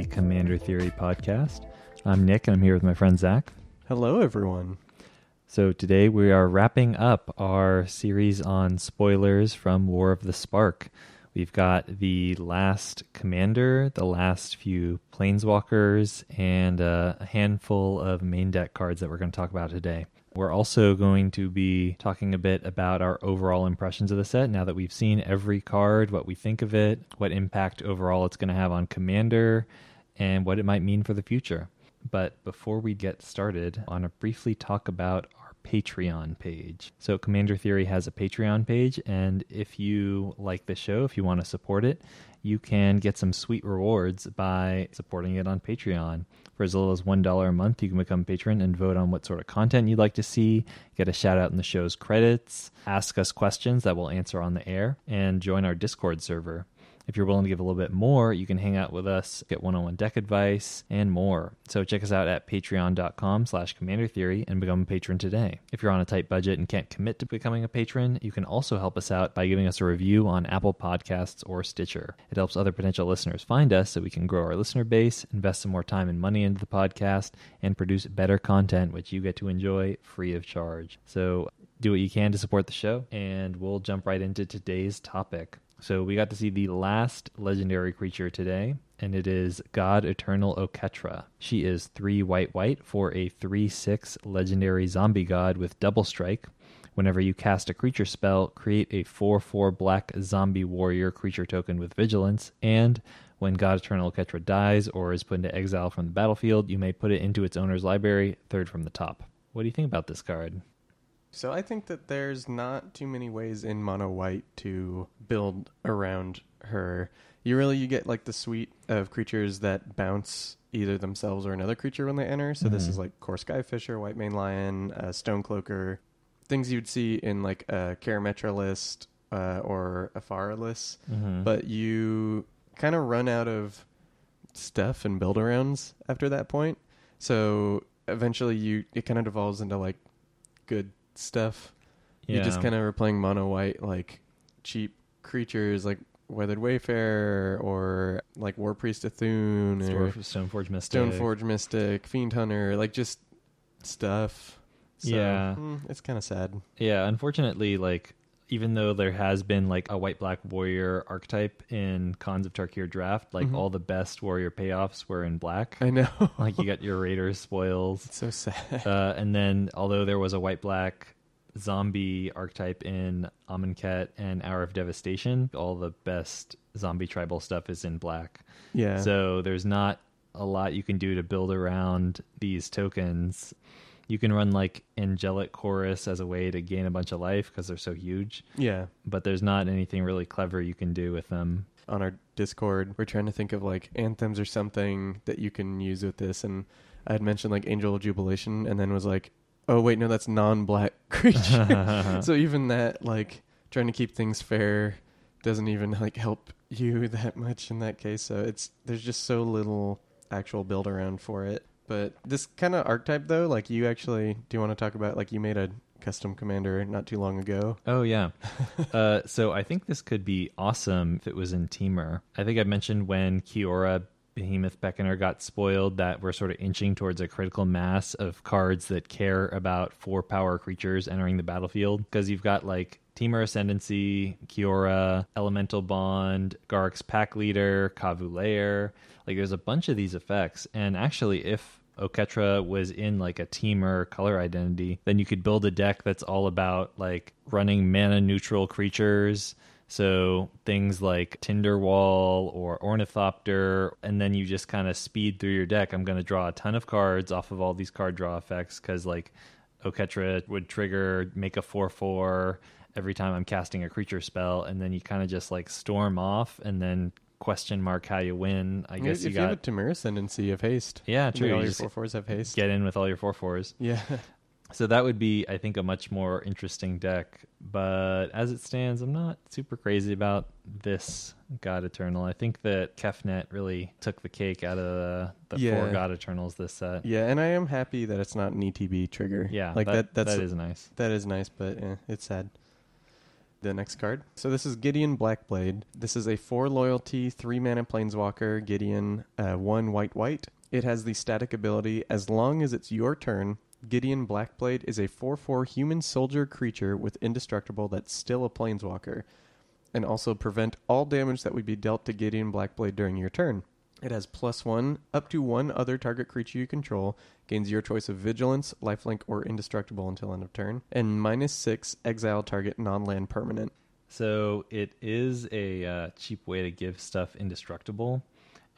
the Commander Theory podcast. I'm Nick, and I'm here with my friend Zach. Hello, everyone. So today we are wrapping up our series on spoilers from War of the Spark. We've got the last commander, the last few planeswalkers, and a handful of main deck cards that we're going to talk about today. We're also going to be talking a bit about our overall impressions of the set now that we've seen every card, what we think of it, what impact overall it's going to have on Commander, and what it might mean for the future. But before we get started, I want to briefly talk about our Patreon page. So, Commander Theory has a Patreon page, and if you like the show, if you want to support it, you can get some sweet rewards by supporting it on Patreon. For as little as $1 a month, you can become a patron and vote on what sort of content you'd like to see, get a shout out in the show's credits, ask us questions that we'll answer on the air, and join our Discord server. If you're willing to give a little bit more, you can hang out with us, get one-on-one deck advice, and more. So check us out at patreon.com slash commander theory and become a patron today. If you're on a tight budget and can't commit to becoming a patron, you can also help us out by giving us a review on Apple Podcasts or Stitcher. It helps other potential listeners find us so we can grow our listener base, invest some more time and money into the podcast, and produce better content which you get to enjoy free of charge. So do what you can to support the show, and we'll jump right into today's topic. So we got to see the last legendary creature today, and it is God Eternal Oketra. She is three white white for a three six legendary zombie god with double strike. Whenever you cast a creature spell, create a 4 4 black zombie warrior creature token with vigilance, and when God Eternal Oketra dies or is put into exile from the battlefield, you may put it into its owner's library, third from the top. What do you think about this card? So I think that there's not too many ways in mono white to build around her. You really you get like the suite of creatures that bounce either themselves or another creature when they enter. So this Mhm. is like Kor Skyfisher, Whitemane Lion, uh, Stonecloaker, things you'd see in like a Karametra list uh, or a Farah list. Mm-hmm. But you kind of run out of stuff and build arounds after that point. So eventually you it kind of devolves into like good stuff. You just kind of are playing mono white like cheap creatures like Weathered Wayfarer or like War Priest of Thune or Stoneforge Mystic. Stoneforge Mystic, Fiend Hunter, like just stuff. So, Yeah. mm, it's kind of sad. Yeah, unfortunately, like even though there has been like a white black warrior archetype in Khans of Tarkir draft, like Mhm. all the best warrior payoffs were in black. I know. like you got your raiders spoils, it's so sad. uh, and then although there was a white black zombie archetype in Amonkhet and Hour of Devastation, all the best zombie tribal stuff is in black. yeah. So there's not a lot you can do to build around these tokens. You can run like angelic chorus as a way to gain a bunch of life because they're so huge, yeah. but there's not anything really clever you can do with them. on our Discord, we're trying to think of like anthems or something that you can use with this. And I had mentioned like Angel of Jubilation, and then was like, oh wait, no, that's non-black creature. so even that, like trying to keep things fair, doesn't even like help you that much in that case. So it's there's just so little actual build around for it. But this kind of archetype though, like you actually do you want to talk about like you made a custom commander not too long ago. Oh yeah. uh, so I think this could be awesome if it was in Temur. I think I mentioned when Kiora Behemoth Beckoner got spoiled that we're sort of inching towards a critical mass of cards that care about four power creatures entering the battlefield because you've got like Temur Ascendancy, Kiora, Elemental Bond, Garruk's Packleader, Kavu Lair. Like there's a bunch of these effects, and actually, if Oketra was in like a Temur color identity, then you could build a deck that's all about like running mana neutral creatures. So things like Tinderwall or Ornithopter, and then you just kind of speed through your deck. I'm going to draw a ton of cards off of all these card draw effects because like Oketra would trigger, make a 4 4 every time I'm casting a creature spell, and then you kind of just like storm off and then question mark how you win. I guess if you you got have a Temur Ascendancy of haste, yeah, true. All You your four fours have haste. get in with all your four fours. yeah, So that would be, I think, a much more interesting deck. But as it stands, I'm not super crazy about this God Eternal. I think that Kefnet really took the cake out of the, the four God Eternals this set. yeah, and I am happy that it's not an ETB trigger. Yeah, like that. that's that is nice. that is nice, but eh, it's sad. The next card. So this is Gideon Blackblade. This is a four loyalty, three mana planeswalker. Gideon, uh, one white white. It has the static ability as long as it's your turn. Gideon Blackblade is a 4 4 human soldier creature with indestructible that's still a planeswalker, and also prevent all damage that would be dealt to Gideon Blackblade during your turn. It has plus one, up to one other target creature you control, gains your choice of vigilance, lifelink, or indestructible until end of turn, and minus six, exile target non land permanent. So it is a uh, cheap way to give stuff indestructible.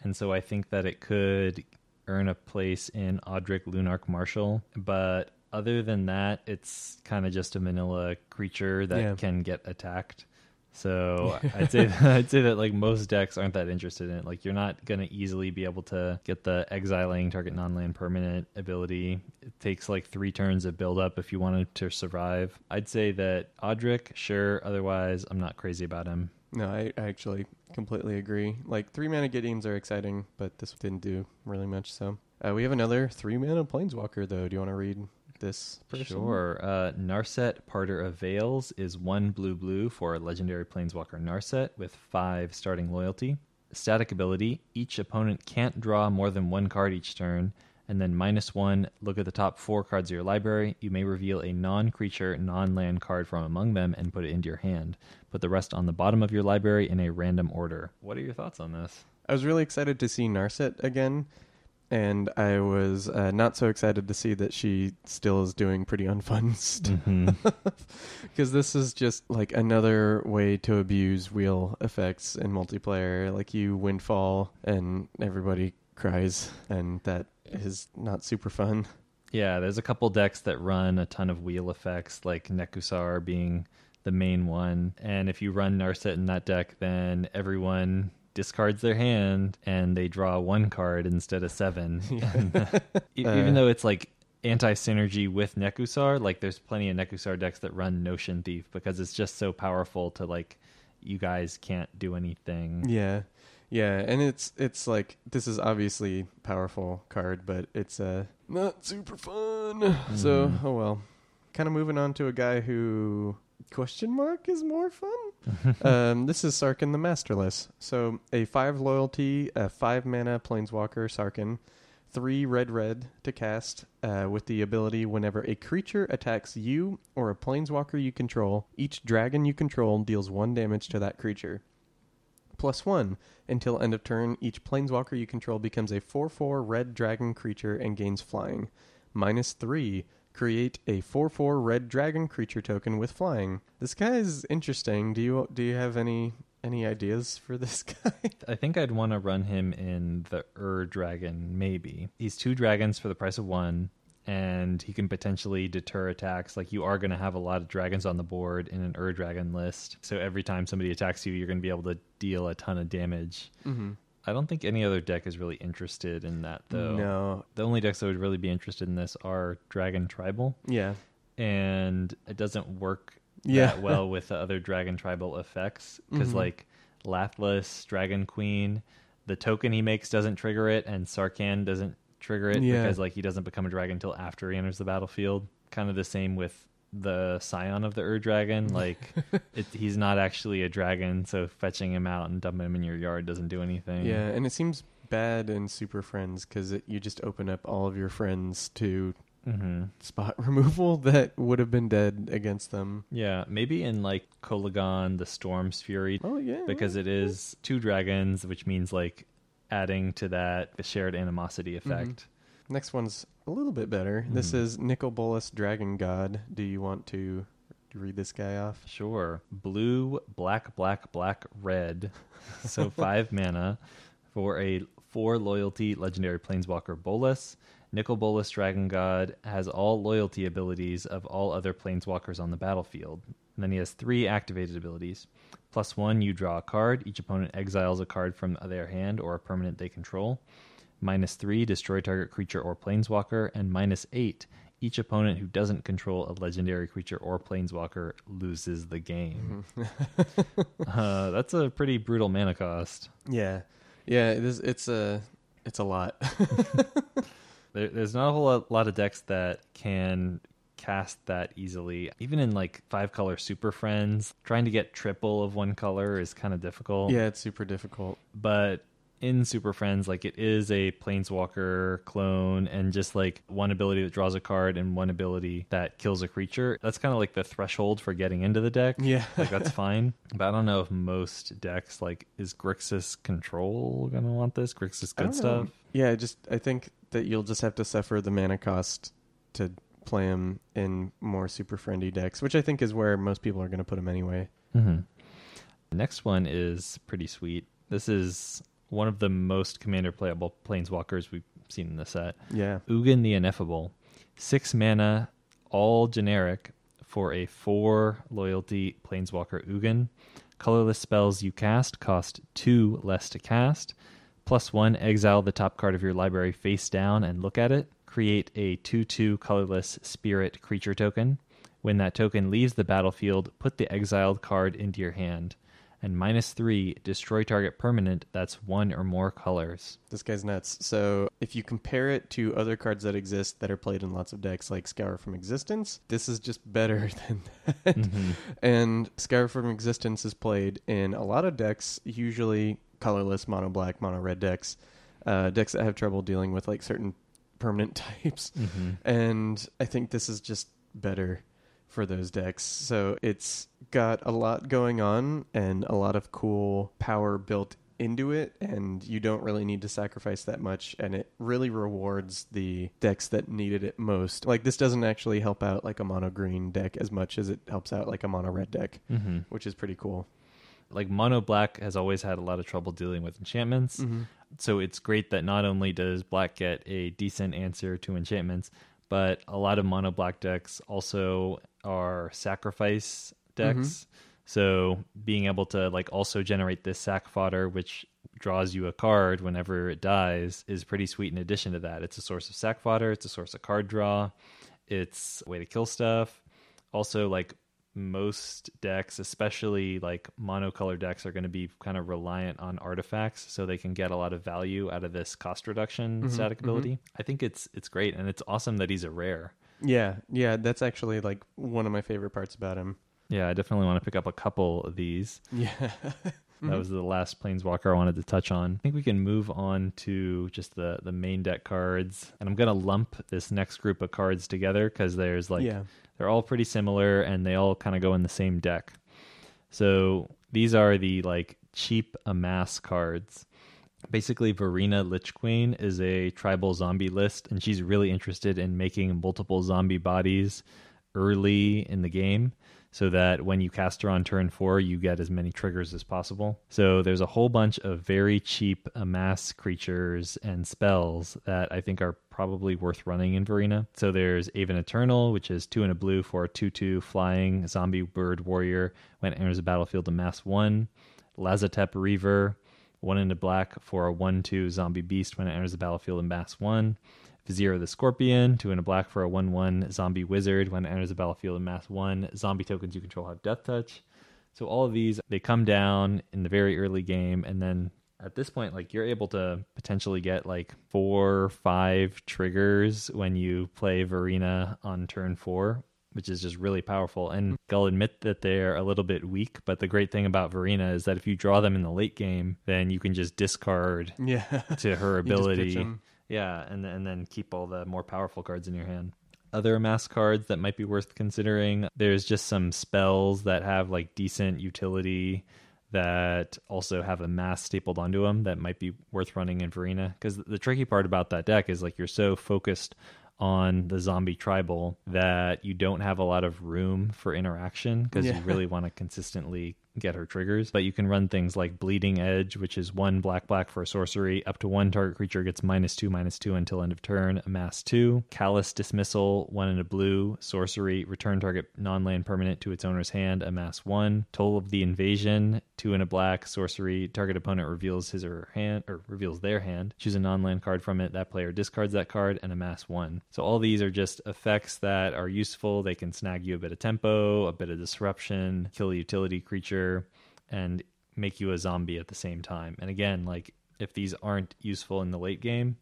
And so I think that it could earn a place in Odric Lunarch Marshal. But other than that, it's kind of just a vanilla creature that Yeah. can get attacked. So I'd say I'd say that like most decks aren't that interested in it. Like you're not gonna easily be able to get the exiling target non-land permanent ability. It takes like three turns of build up if you wanted to survive. I'd say that Odric, sure. Otherwise, I'm not crazy about him. No, I, I actually completely agree. Like three mana Gideons are exciting, but this didn't do really much. So uh, we have another three mana Planeswalker though. Do you want to read this? Person? Sure. Uh, Narset, Parter of Veils, is one blue blue for a legendary planeswalker Narset with five starting loyalty. Static ability each opponent can't draw more than one card each turn, and then minus one, look at the top four cards of your library. You may reveal a non creature, non land card from among them and put it into your hand. Put the rest on the bottom of your library in a random order. What are your thoughts on this? I was really excited to see Narset again, and I was uh, not so excited to see that she still is doing pretty unfun stuff. Because this is just like another way to abuse wheel effects in multiplayer. Like you windfall and everybody cries, and that is not super fun. Yeah, there's a couple decks that run a ton of wheel effects, like Nekusar being the main one. And if you run Narset in that deck, then everyone discards their hand and they draw one card instead of seven. E- Uh, Even though it's like anti synergy with Nekusar, like there's plenty of Nekusar decks that run Notion Thief because it's just so powerful to like you guys can't do anything. Yeah. Yeah, and it's it's like this is obviously powerful card, but it's uh not super fun. So, Mhm. oh well. Kind of moving on to a guy who question mark is more fun. um, this is Sarkhan the Masterless. So a five loyalty, a five mana planeswalker Sarkhan, three red red to cast, uh, with the ability whenever a creature attacks you or a planeswalker you control, each dragon you control deals one damage to that creature. Plus one until end of turn, each planeswalker you control becomes a four four red dragon creature and gains flying. Minus three create a 4-4 red dragon creature token with flying. This guy is interesting. Do you do you have any any ideas for this guy? I think I'd want to run him in the Ur Dragon, maybe. He's two dragons for the price of one, and he can potentially deter attacks. Like, you are going to have a lot of dragons on the board in an Ur Dragon list. So, every time somebody attacks you, you're going to be able to deal a ton of damage. mm-hmm. I don't think any other deck is really interested in that, though. No. The only decks that would really be interested in this are Dragon Tribal, Yeah. and it doesn't work Yeah. that well with the other dragon tribal effects because Mhm. like Lathliss, Dragon Queen, the token he makes doesn't trigger it, and Sarkhan doesn't trigger it Yeah. because like he doesn't become a dragon until after he enters the battlefield. Kind of the same with the Scion of the Ur Dragon. Like it, he's not actually a dragon, so fetching him out and dumping him in your yard doesn't do anything. Yeah, and it seems bad in Super Friends because you just open up all of your friends to hmm spot removal that would have been dead against them. Yeah, maybe in like Kolaghan, the Storm's Fury, Oh yeah, because it is two dragons, which means like adding to that the shared animosity effect. Next one's a little bit better. This Mhm. is Nicol Bolas Dragon God. Do you want to read this guy off? Sure. Blue, black, black, black, red. so five mana for a four loyalty legendary planeswalker Bolas. Nicol Bolas Dragon God has all loyalty abilities of all other planeswalkers on the battlefield. And then he has three activated abilities. Plus one, you draw a card. Each opponent exiles a card from their hand or a permanent they control. Minus three, destroy target creature or planeswalker. And minus eight, each opponent who doesn't control a legendary creature or planeswalker loses the game. uh, that's a pretty brutal mana cost. Yeah, yeah. It is. It's a. It's a lot. There, there's not a whole lot, lot of decks that can cast that easily. Even in like five color super friends, trying to get triple of one color is kind of difficult. Yeah, it's super difficult. But in Super Friends, like it is a Planeswalker clone, and just like one ability that draws a card and one ability that kills a creature. That's kind of like the threshold for getting into the deck. Yeah. like that's fine. But I don't know if most decks like is Grixis Control gonna want this. Grixis good don't know. stuff. Yeah, I just I think that you'll just have to suffer the mana cost to play them in more super friendly decks, which I think is where most people are going to put them anyway. Mm-hmm. Next one is pretty sweet. This is one of the most commander playable planeswalkers we've seen in the set. Yeah. Ugin the Ineffable. Six mana, all generic, for a four loyalty planeswalker Ugin. Colorless spells you cast cost two less to cast. Plus one, exile the top card of your library face down and look at it. Create a 2 2 colorless spirit creature token. When that token leaves the battlefield, put the exiled card into your hand. And minus three, destroy target permanent that's one or more colors. This guy's nuts. So if you compare it to other cards that exist that are played in lots of decks, like Scour from Existence, this is just better than that. Mm-hmm. And Scour from Existence is played in a lot of decks, usually colorless, mono black, mono red decks, uh, decks that have trouble dealing with like certain permanent types. Mm-hmm. And I think this is just better for those decks. So it's got a lot going on and a lot of cool power built into it and you don't really need to sacrifice that much and it really rewards the decks that needed it most. Like this doesn't actually help out like a mono green deck as much as it helps out like a mono red deck, Mm-hmm. which is pretty cool. like mono black has always had a lot of trouble dealing with enchantments. Mm-hmm. So it's great that not only does black get a decent answer to enchantments, but a lot of mono black decks also are sacrifice decks. Mm-hmm. So being able to like also generate this sack fodder, which draws you a card whenever it dies, is pretty sweet. In addition to that, it's a source of sack fodder. It's a source of card draw. It's a way to kill stuff. Also, like most decks, especially like monocolor decks, are going to be kind of reliant on artifacts, so they can get a lot of value out of this cost reduction Mhm, static mhm. ability. I think it's it's great, and it's awesome that he's a rare. Yeah, yeah, that's actually like one of my favorite parts about him. Yeah, I definitely want to pick up a couple of these. Yeah. That was the last planeswalker I wanted to touch on. I think we can move on to just the the main deck cards, and I'm gonna lump this next group of cards together because there's like yeah. They're all pretty similar and they all kind of go in the same deck. So these are the like cheap amass cards. Basically, Varina Lich Queen is a tribal zombie list, and she's really interested in making multiple zombie bodies early in the game so that when you cast her on turn four, you get as many triggers as possible. So there's a whole bunch of very cheap amass creatures and spells that I think are probably worth running in Varina. So there's Aven Eternal, which is two and a blue for a 2 2 flying zombie bird warrior when it enters the battlefield, amass one. Lazotep Reaver, one in a black for a 1 2 zombie beast when it enters the battlefield, in mass one. Vizier of the Scorpion, two in a black for a 1 1 zombie wizard when it enters the battlefield in mass 1. Zombie tokens you control have Death Touch. So all of these, they come down in the very early game, and then at this point, like you're able to potentially get like four, five triggers when you play Varina on turn four, which is just really powerful. And I'll admit that they're a little bit weak, but the great thing about Varina is that if you draw them in the late game, then you can just discard Yeah. to her You just pitch ability. Yeah, and and then keep all the more powerful cards in your hand. Other mass cards that might be worth considering. There's just some spells that have like decent utility that also have a mass stapled onto them that might be worth running in Varina. Because the tricky part about that deck is like you're so focused on the zombie tribal that you don't have a lot of room for interaction because Yeah. you really want to consistently get her triggers. But you can run things like Bleeding Edge, which is one black black for a sorcery. Up to one target creature gets minus two, minus two until end of turn, amass two. Callous Dismissal, one in a blue, sorcery, return target non land permanent to its owner's hand, amass one. Toll of the Invasion, two in a black, sorcery, target opponent reveals his or her hand or reveals their hand. Choose a non land card from it. That player discards that card and amass one. So all these are just effects that are useful. They can snag you a bit of tempo, a bit of disruption, kill a utility creature, and make you a zombie at the same time. And again, like if these aren't useful in the late game,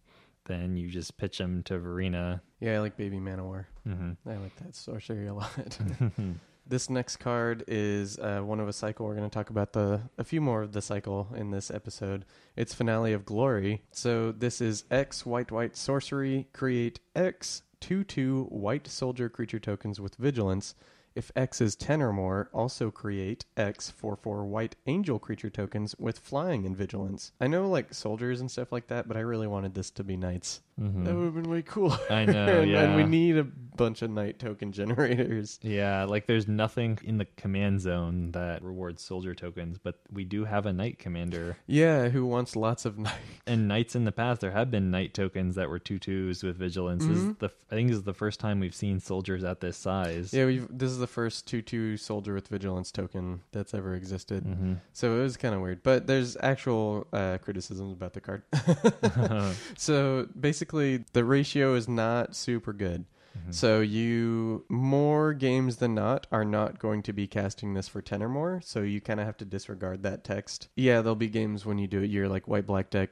then you just pitch them to Varina. Yeah, I like Baby Manowar. hmm I like that sorcery a lot. this next card is uh, one of a cycle. We're going to talk about the a few more of the cycle in this episode. It's Finale of Glory. So this is X white white sorcery. Create X two two white soldier creature tokens with vigilance. If X is 10 or more, also create X 4 4 white angel creature tokens with flying and vigilance. I know like soldiers and stuff like that, but I really wanted this to be knights. hmm That would have been way cool. I know, and, and we need a bunch of knight token generators. Yeah, like there's nothing in the command zone that rewards soldier tokens, but we do have a knight commander. Yeah, who wants lots of knights. And knights in the past, there have been knight tokens that were two twos with vigilance. This is Mhm. the I think this is the first time we've seen soldiers at this size. Yeah, we've, this is the first 2 2 soldier with vigilance token that's ever existed. hmm So it was kind of weird. But there's actual uh, criticisms about the card. so basically, the ratio is not super good. Mm-hmm. So you more games than not are not going to be casting this for 10 or more, so you kind of have to disregard that text. Yeah, there'll be games when you do it you're like white black deck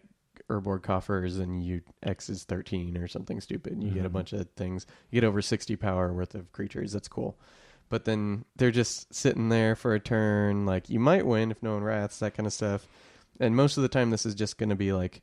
Urborg coffers and you X is 13 or something stupid and you get a Mhm. bunch of things. You get over 60 power worth of creatures. That's cool. But then they're just sitting there for a turn like you might win if no one wraths that kind of stuff. And most of the time this is just going to be like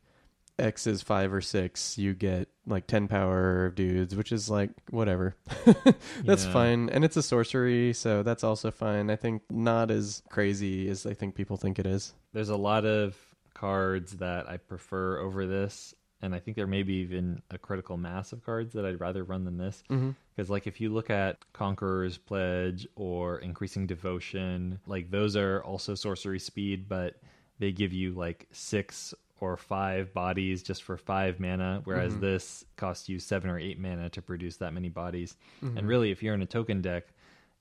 X is five or six, you get like 10 power dudes, which is like whatever. that's Yeah. fine. And it's a sorcery, so that's also fine. I think not as crazy as I think people think it is. There's a lot of cards that I prefer over this, and I think there may be even a critical mass of cards that I'd rather run than this. Mm-hmm. Because, like, if you look at Conqueror's Pledge or Increasing Devotion, like, those are also sorcery speed, but they give you like six or five bodies just for five mana, whereas Mhm. this costs you seven or eight mana to produce that many bodies. Mm-hmm. And really, if you're in a token deck,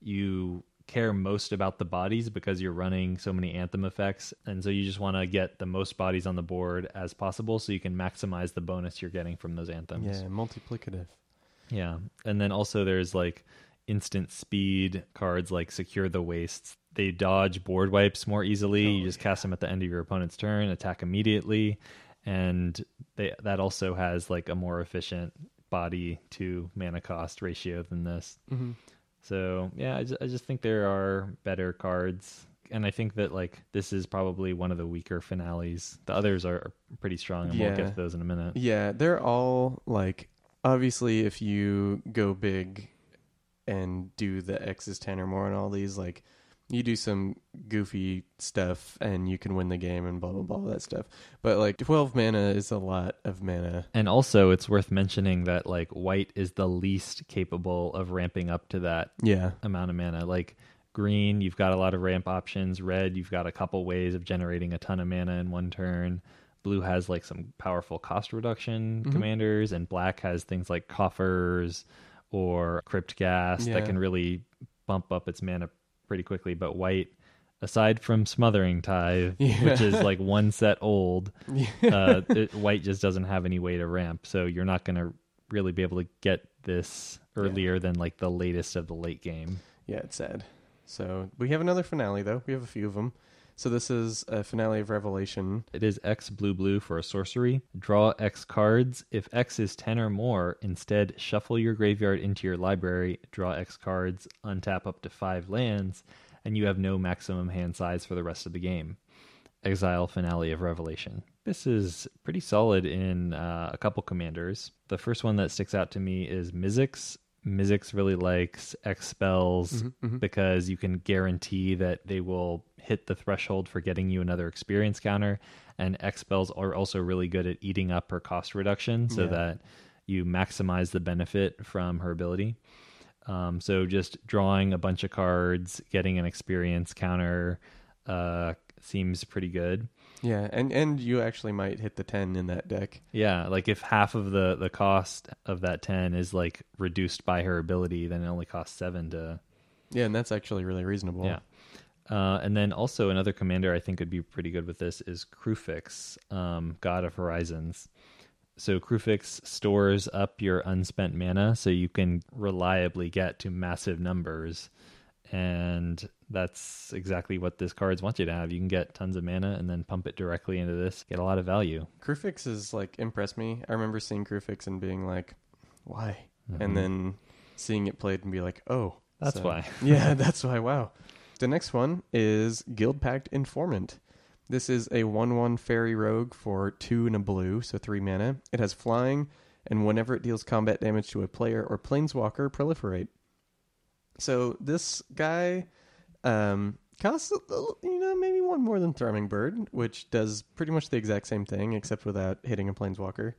you care most about the bodies because you're running so many anthem effects. And so you just want to get the most bodies on the board as possible so you can maximize the bonus you're getting from those anthems. Yeah, multiplicative. Yeah. And then also there's like instant speed cards like Secure the Wastes. They dodge board wipes more easily. Oh, you just cast them at the end of your opponent's turn, attack immediately, and they that also has like a more efficient body to mana cost ratio than this. Mm-hmm. So yeah, I just, I just think there are better cards, and I think that like this is probably one of the weaker finales. The others are pretty strong, and we'll Yeah. get to those in a minute. Yeah, they're all like obviously if you go big and do the X's 10 or more and all these like you do some goofy stuff and you can win the game and blah blah blah that stuff. But like 12 mana is a lot of mana. And also, it's worth mentioning that like white is the least capable of ramping up to that Yeah. amount of mana. Like green, you've got a lot of ramp options. Red, you've got a couple ways of generating a ton of mana in one turn. Blue has like some powerful cost reduction Mhm. commanders, and black has things like coffers or Crypt Ghast Yeah. that can really bump up its mana pretty quickly. But white, aside from smothering tithe, Yeah. which is like one set old, Yeah. uh, it, white just doesn't have any way to ramp, so you're not going to really be able to get this earlier than like the latest of the late game. yeah, it's sad. So we have another finale though. We have a few of them. So this is a finale of Revelation. It is X blue blue for a sorcery. Draw X cards. If X is 10 or more, instead shuffle your graveyard into your library, draw X cards, untap up to 5 lands, and you have no maximum hand size for the rest of the game. Exile Finale of Revelation. This is pretty solid in uh, a couple commanders. The first one that sticks out to me is Mizzix. Mizzix really likes X spells Mhm, mhm. because you can guarantee that they will hit the threshold for getting you another experience counter. And X spells are also really good at eating up her cost reduction so Yeah. that you maximize the benefit from her ability. Um, so just drawing a bunch of cards, getting an experience counter uh, seems pretty good. Yeah, and and you actually might hit the 10 in that deck. Yeah, like if half of the the cost of that ten is like reduced by her ability, then it only costs seven to Yeah, and that's actually really reasonable. Yeah. Uh, and then also another commander I think would be pretty good with this is Kruphix, um, God of Horizons. So Kruphix stores up your unspent mana so you can reliably get to massive numbers and that's exactly what this cards want you to have. You can get tons of mana and then pump it directly into this, get a lot of value. Kruphix is like impressed me. I remember seeing Kruphix and being like, why? Mhm. And then seeing it played and be like, oh, That's So- why. yeah, that's why. Wow. The next one is Guildpact Informant. This is a 1 1 fairy rogue for 2 and a blue, so 3 mana. It has flying, and whenever it deals combat damage to a player or planeswalker, proliferate. So this guy um, costs, little- you know, maybe one more than Thrummingbird, which does pretty much the exact same thing, except without hitting a planeswalker.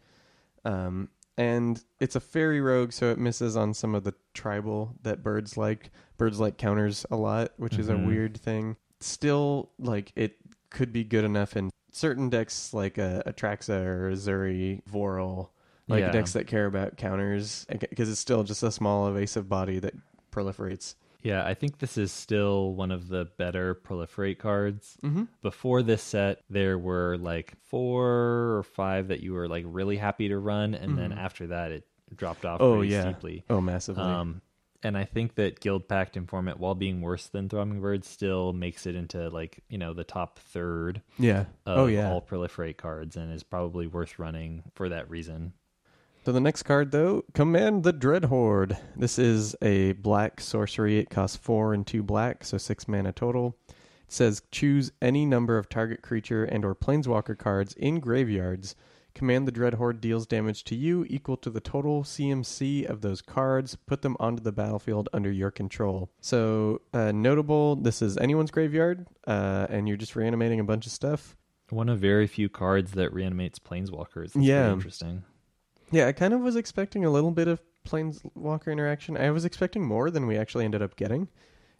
Um, and it's a fairy rogue, so it misses on some of the tribal that birds like. Birds like counters a lot, which is a Mhm. weird thing. Still, like it could be good enough in certain decks, like a Atraxa or Zuri, Vorel, like Yeah. decks that care about counters, because it's still just a small evasive body that proliferates. Yeah, I think this is still one of the better proliferate cards. Mm-hmm. Before this set, there were like four or five that you were like really happy to run, and then Mhm. after that, it dropped off Oh, pretty yeah. steeply. Oh, massively. Um, and I think that Guildpact Informant, while being worse than Thrummingbird, still makes it into like you know the top third yeah. of oh, yeah. all proliferate cards, and is probably worth running for that reason. So the next card, though, Command the Dread Horde. This is a black sorcery. It costs four and two black, so six mana total. It says choose any number of target creature and or planeswalker cards in graveyards. Command the Dread Horde deals damage to you equal to the total CMC of those cards. Put them onto the battlefield under your control. So uh, notable, this is anyone's graveyard, uh, and you're just reanimating a bunch of stuff. One of very few cards that reanimates planeswalkers. That's Yeah. interesting. Yeah, I kind of was expecting a little bit of planeswalker interaction. I was expecting more than we actually ended up getting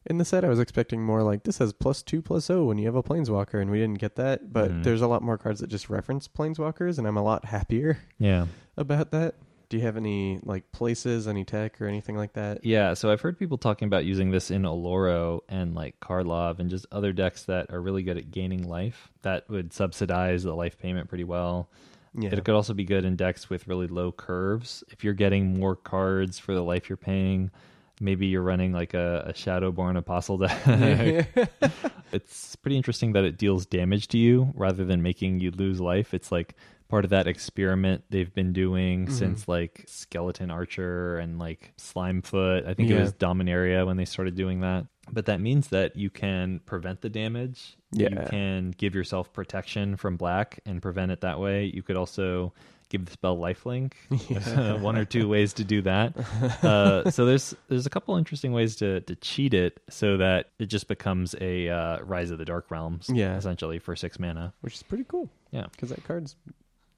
in the set. I was expecting more like this has plus two plus O when you have a planeswalker, and we didn't get that. But Mhm. there's a lot more cards that just reference planeswalkers, and I'm a lot happier Yeah. about that. Do you have any like places, any tech, or anything like that? Yeah, so I've heard people talking about using this in Oloro and like Karlov and just other decks that are really good at gaining life. That would subsidize the life payment pretty well. Yeah, It could also be good in decks with really low curves. If you're getting more cards for the life you're paying, maybe you're running like a, a Shadowborn Apostle deck. it's pretty interesting that it deals damage to you rather than making you lose life. It's like part of that experiment they've been doing Mhm. since like Skeleton Archer and like Slimefoot. I think it was Dominaria when they started doing that. But that means that you can prevent the damage. Yeah. You can give yourself protection from black and prevent it that way. You could also give the spell lifelink. Yeah. One or two ways to do that. Uh, so there's there's a couple interesting ways to to cheat it so that it just becomes a uh, Rise of the Dark Realms. Yeah. essentially for six mana. which is pretty cool. Yeah. because that card's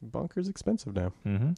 bonkers expensive now. Mm-hmm.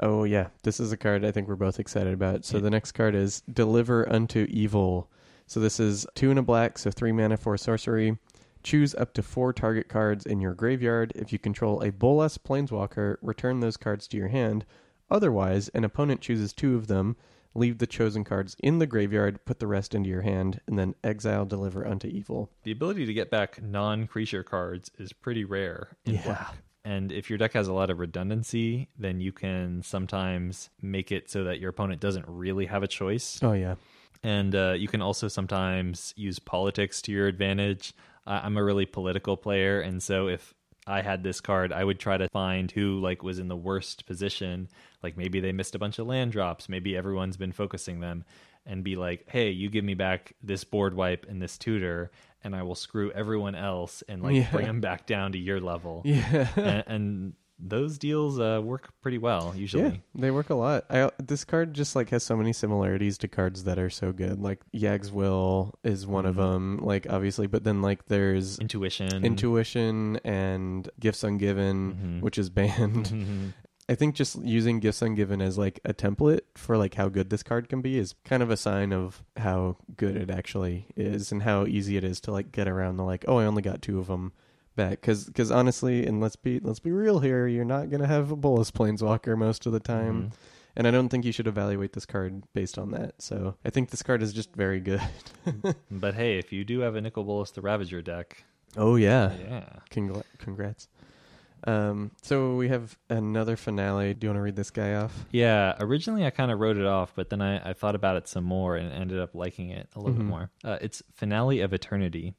Oh yeah, this is a card I think we're both excited about. So Yeah. the next card is Deliver Unto Evil. So this is two and a black, so three mana for sorcery. Choose up to four target cards in your graveyard. If you control a Bolas Planeswalker, return those cards to your hand. Otherwise, an opponent chooses two of them. Leave the chosen cards in the graveyard, put the rest into your hand, and then exile Deliver Unto Evil. The ability to get back non-creature cards is pretty rare in Yeah. black. And if your deck has a lot of redundancy, then you can sometimes make it so that your opponent doesn't really have a choice. Oh yeah, and uh, you can also sometimes use politics to your advantage. I'm a really political player, and so if I had this card, I would try to find who like was in the worst position. Like maybe they missed a bunch of land drops, maybe everyone's been focusing them, and be like, "Hey, you give me back this board wipe and this tutor, and I will screw everyone else and like Yeah. bring them back down to your level." yeah. and, and those deals uh, work pretty well usually. Yeah, they work a lot. I this card just like has so many similarities to cards that are so good. Like Yag's Will is one of Mhm. them, like obviously, but then like there's Intuition. Intuition and Gifts Ungiven, Mhm. which is banned. Mhm. I think just using Gifts Ungiven as like a template for like how good this card can be is kind of a sign of how good it actually is and how easy it is to like get around the like, oh, I only got two of them back because because honestly, and let's be let's be real here, you're not gonna have a Bolas Planeswalker most of the time. Mhm. And I don't think you should evaluate this card based on that. So I think this card is just very good. But hey, if you do have a Nicol Bolas the Ravager deck, Oh yeah, yeah. Congla- congrats. Um, so we have another finale. Do you want to read this guy off? Yeah, originally I kind of wrote it off, but then I, I thought about it some more and ended up liking it a little Mhm. bit more. Uh, it's Finale of Eternity.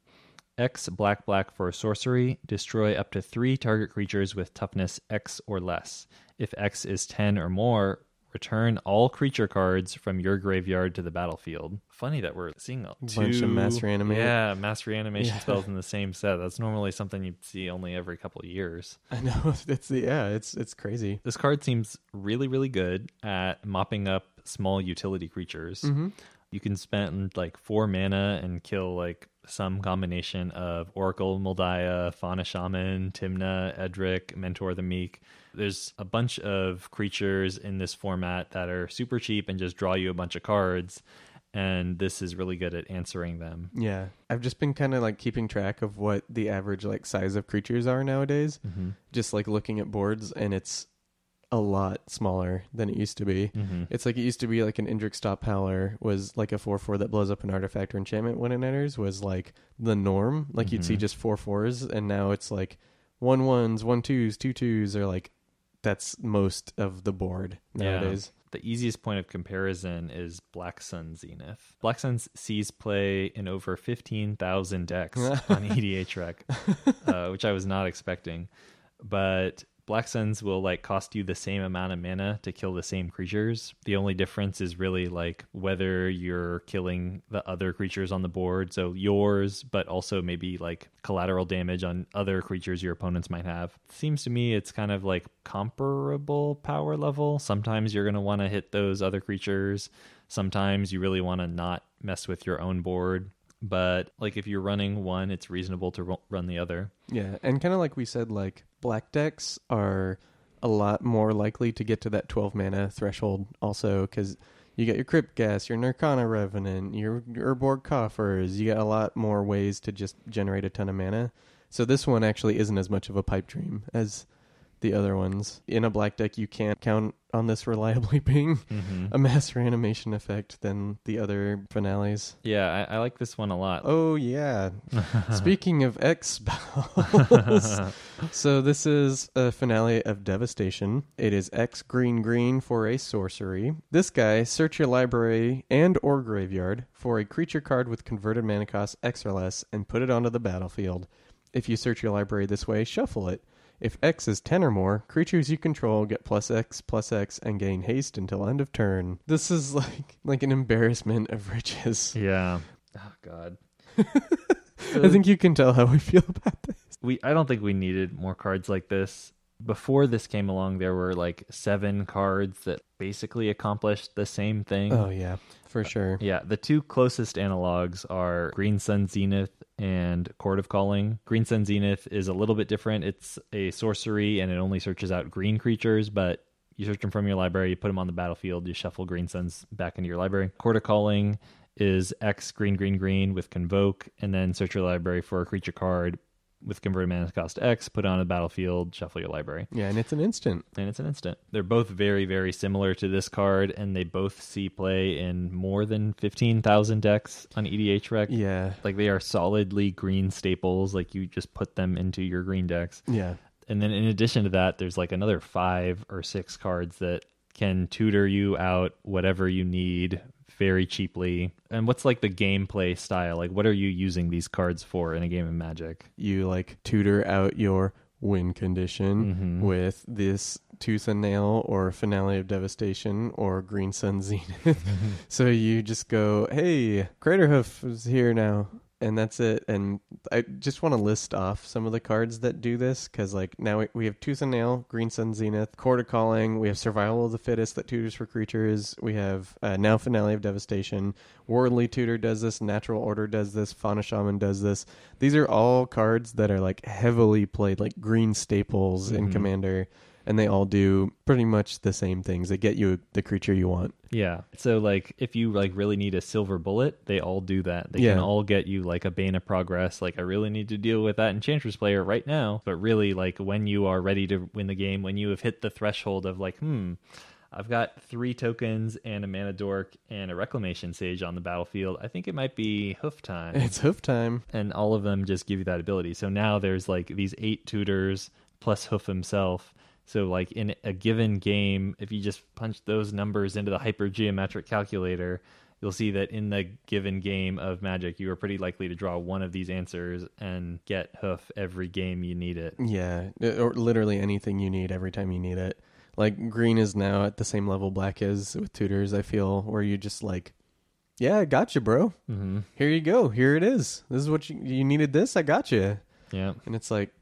X black black for sorcery. Destroy up to three target creatures with toughness X or less. If X is 10 or more, return all creature cards from your graveyard to the battlefield. Funny that we're seeing a Bunch of mass reanimate. Yeah, mass reanimation Yeah. spells in the same set. That's normally something you'd see only every couple of years. I know it's yeah, it's it's crazy. This card seems really, really good at mopping up small utility creatures. Mm-hmm. You can spend like four mana and kill like some combination of Oracle, Mul Daya, Fauna Shaman, Tymna, Edric, Mentor the Meek. There's a bunch of creatures in this format that are super cheap and just draw you a bunch of cards. And this is really good at answering them. Yeah, I've just been kind of like keeping track of what the average like size of creatures are nowadays. Mm-hmm. Just like looking at boards, and it's a lot smaller than it used to be. Mm-hmm. It's like it used to be like an Indrik Stomphowler was like a 4 4 that blows up an artifact or enchantment when it enters, was like the norm. Like you'd see Mhm. just 4 4s, and now it's like one ones, one twos, two twos, or like that's most of the board Yeah. nowadays. The easiest point of comparison is Black Sun Zenith. Black Sun sees play in over 15,000 decks on EDHREC, uh, which I was not expecting. But Black Suns will like cost you the same amount of mana to kill the same creatures. The only difference is really like whether you're killing the other creatures on the board, so yours, but also maybe like collateral damage on other creatures your opponents might have. Seems to me it's kind of like comparable power level. Sometimes you're going to want to hit those other creatures. Sometimes you really want to not mess with your own board. But like if you're running one, it's reasonable to ru- run the other. Yeah, and kind of like we said, like black decks are a lot more likely to get to that 12 mana threshold also because you got your Crypt Ghast, your Nirkana Revenant, your Urborg Coffers. You got a lot more ways to just generate a ton of mana. So this one actually isn't as much of a pipe dream as the other ones. In a black deck, you can't count on this reliably being Mm-hmm. a mass reanimation effect than the other finales. Yeah, I, I like this one a lot. Oh yeah. Speaking of X spells, so this is a finale of Devastation. It is X green green for a sorcery. This guy, search your library and or graveyard for a creature card with converted mana cost X or less and put it onto the battlefield. If you search your library this way, shuffle it. If X is 10 or more, creatures you control get plus X plus X and gain haste until end of turn. This is like like an embarrassment of riches. yeah. Oh God. I think you can tell how we feel about this. we I don't think we needed more cards like this. Before this came along, there were like seven cards that basically accomplished the same thing. Oh yeah, for sure. Yeah, the two closest analogs are Green Sun Zenith and Chord of Calling. Green Sun Zenith is a little bit different. It's a sorcery and it only searches out green creatures, but you search them from your library, you put them on the battlefield, you shuffle Green Suns back into your library. Chord of Calling is X green green green with Convoke, and then search your library for a creature card with converted mana cost X, put it on the battlefield, shuffle your library Yeah, and it's an instant. and it's an instant. They're both very, very similar to this card, and they both see play in more than 15,000 decks on EDHREC. Yeah, Like they are solidly green staples. Like you just put them into your green decks. yeah, And then in addition to that, there's like another five or six cards that can tutor you out whatever you need very cheaply. And what's like the gameplay style? Like what are you using these cards for in a game of Magic? you like tutor out your win condition Mhm. with this tooth and nail or finale of devastation or green sun zenith. so you just go, hey, Craterhoof is here now. And that's it. And I just want to list off some of the cards that do this because, like, now we, we have Tooth and Nail, Green Sun Zenith, Chord of Calling. We have Survival of the Fittest that tutors for creatures. We have uh, now Finale of Devastation. Worldly Tutor does this. Natural Order does this. Fauna Shaman does this. These are all cards that are like heavily played, like green staples in Mhm. Commander, and they all do pretty much the same things. They get you the creature you want. Yeah. So like if you like really need a silver bullet, they all do that. They Yeah. can all get you like a Bane of Progress. Like I really need to deal with that Enchantress player right now. But really like when you are ready to win the game, when you have hit the threshold of like, hmm, I've got three tokens and a mana dork and a reclamation sage on the battlefield. I think it might be hoof time. It's hoof time. and all of them just give you that ability. So now there's like these eight tutors, plus Hoof himself. So, like in a given game, if you just punch those numbers into the hypergeometric calculator, you'll see that in the given game of Magic, you are pretty likely to draw one of these answers and get Hoof every game you need it. Yeah, or literally anything you need every time you need it. Like green is now at the same level black is with tutors. I feel where you just like, yeah, I got you, bro. Mm-hmm. Here you go. Here it is. This is what you you needed. This I got you. Yeah. And it's like,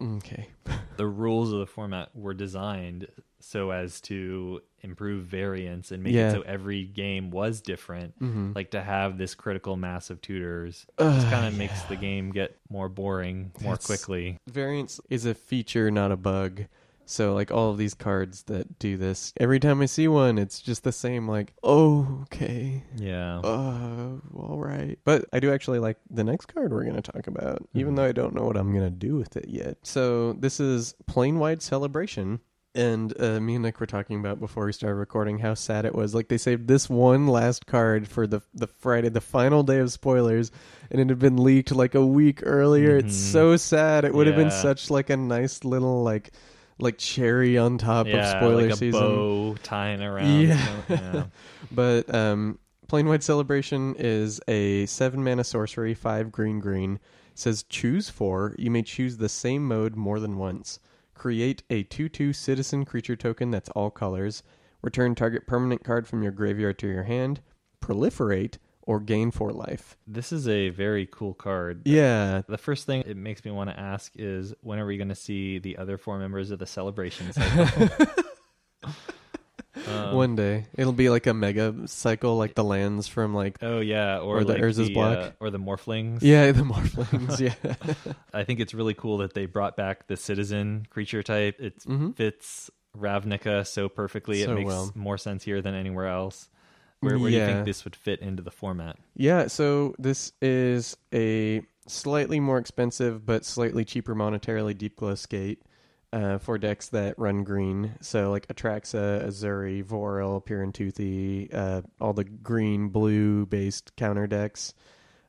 okay, the rules of the format were designed so as to improve variance and make Yeah. it so every game was different. mm-hmm. Like to have this critical mass of tutors just kind of makes the game get more boring more That's- quickly. variance is a feature, not a bug. So like all of these cards that do this, every time I see one, it's just the same. Like, oh, okay, Yeah. uh, all right. But I do actually like the next card we're going to talk about, even Mhm. though I don't know what I'm going to do with it yet. So this is Planewide Celebration. And uh, me and Nick were talking about before we started recording how sad it was. Like they saved this one last card for the the Friday, the final day of spoilers, and it had been leaked like a week earlier. It's Mhm. so sad. It would have been such like a nice little like like cherry on top of yeah, spoiler like a season. bow tying around. Yeah. yeah. But um, Planewide Celebration is a seven mana sorcery, five green green. It says choose four. You may choose the same mode more than once. Create a 2 2 citizen creature token that's all colors. Return target permanent card from your graveyard to your hand. Proliferate or gain four life. This is a very cool card. Yeah. The first thing it makes me want to ask is when are we going to see the other four members of the celebration cycle? Um, One day. It'll be like a mega cycle, like the lands from like. Oh yeah, or, Or the like Urza's the, block. uh, or the Morphlings. Yeah, the Morphlings. yeah. I think it's really cool that they brought back the citizen creature type. It hmm fits Ravnica so perfectly. So it makes well. more sense here than anywhere else. Where, where do you Yeah. think this would fit into the format? Yeah, so this is a slightly more expensive but slightly cheaper monetarily Deepglow Skate uh, for decks that run green. So like Atraxa, Ezuri, Vorel, Pirantuthi, uh, all the green blue based counter decks.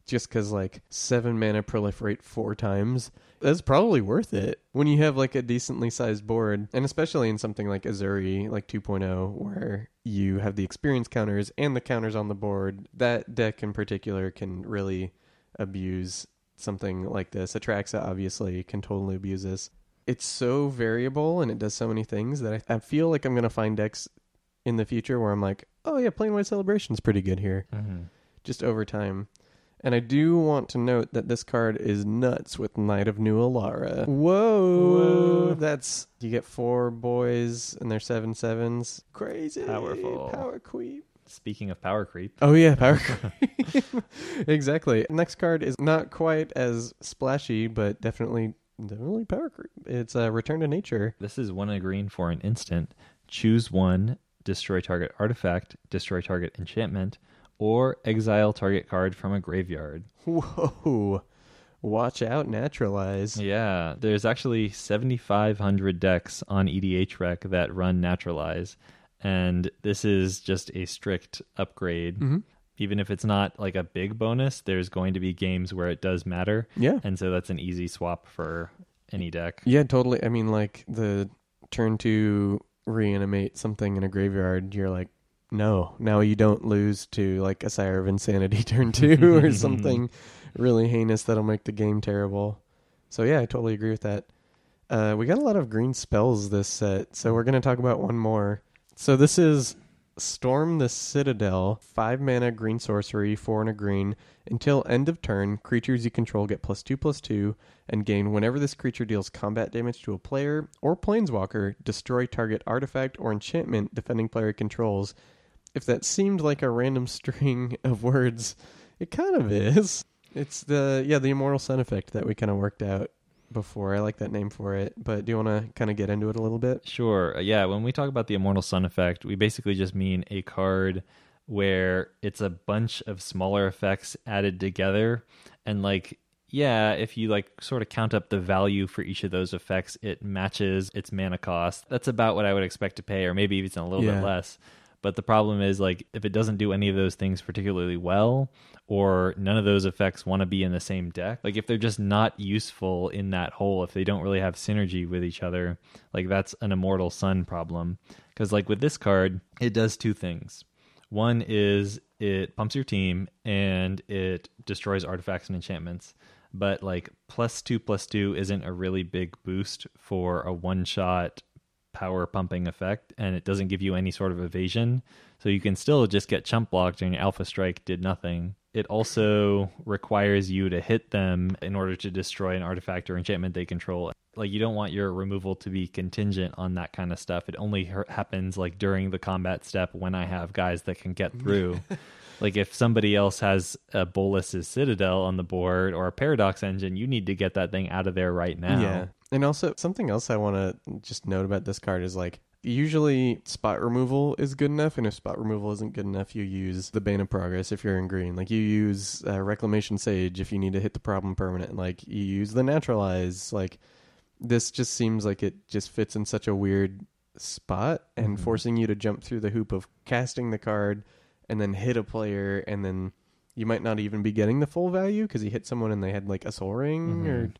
Just because like seven mana proliferate four times, that's probably worth it when you have like a decently sized board, and especially in something like Ezuri, like 2.0, where you have the experience counters and the counters on the board. That deck in particular can really abuse something like this. Atraxa obviously can totally abuse this. It's so variable and it does so many things that I, I feel like I'm gonna find decks in the future where I'm like, oh yeah, Planewide Celebration's pretty good here Mm-hmm. just over time. And I do want to note that this card is nuts with Knight of New Alara. Whoa. Whoa. That's you get four boys and they're seven sevens. Crazy. Powerful. Power creep. Speaking of power creep, Oh yeah, power creep. exactly. Next card is not quite as splashy, but definitely definitely power creep. It's a Return to Nature. this is one in a green for an instant. Choose one, destroy target artifact, destroy target enchantment, or exile target card from a graveyard. Whoa. Watch out, naturalize. Yeah, there's actually 7,500 decks on EDHREC that run Naturalize, and this is just a strict upgrade. Mm-hmm. Even if it's not like a big bonus, there's going to be games where it does matter, Yeah. and so that's an easy swap for any deck. Yeah, totally. I mean, like the turn to reanimate something in a graveyard, you're like, no, now you don't lose to like a Sire of Insanity turn two or something really heinous that'll make the game terrible. So yeah, I totally agree with that. Uh, we got a lot of green spells this set, so we're gonna talk about one more. So this is Storm the Citadel, five mana green sorcery, four and a green. Until end of turn, creatures you control get plus two plus two and gain whenever this creature deals combat damage to a player or planeswalker, destroy target artifact or enchantment defending player controls. If that seemed like a random string of words, it kind of is. It's the yeah, the immortal sun effect that we kind of worked out before. I like that name for it. But do you want to kind of get into it a little bit? Sure. Uh, Yeah, when we talk about the Immortal Sun effect, we basically just mean a card where it's a bunch of smaller effects added together and like yeah, if you like sort of count up the value for each of those effects, it matches its mana cost. That's about what I would expect to pay or maybe even a little Yeah. bit less. But the problem is like if it doesn't do any of those things particularly well, or none of those effects want to be in the same deck, like if they're just not useful in that hole, if they don't really have synergy with each other, like that's an immortal sun problem. Because like with this card, it does two things. One is it pumps your team and it destroys artifacts and enchantments. But like plus two plus two isn't a really big boost for a one shot power pumping effect, and it doesn't give you any sort of evasion. So you can still just get chump blocked and Alpha Strike did nothing. It also requires you to hit them in order to destroy an artifact or enchantment they control. Like you don't want your removal to be contingent on that kind of stuff. It only happens like during the combat step when I have guys that can get through. like if somebody else has a Bolas's Citadel on the board or a Paradox Engine, you need to get that thing out of there right now. Yeah. And also something else I want to just note about this card is like usually spot removal is good enough and if spot removal isn't good enough you use the bane of progress if you're in green like you use uh, reclamation sage if you need to hit the problem permanent like you use the naturalize like this just seems like it just fits in such a weird spot and mm-hmm. forcing you to jump through the hoop of casting the card and then hit a player and then you might not even be getting the full value because you hit someone and they had like a Sol Ring mm-hmm. or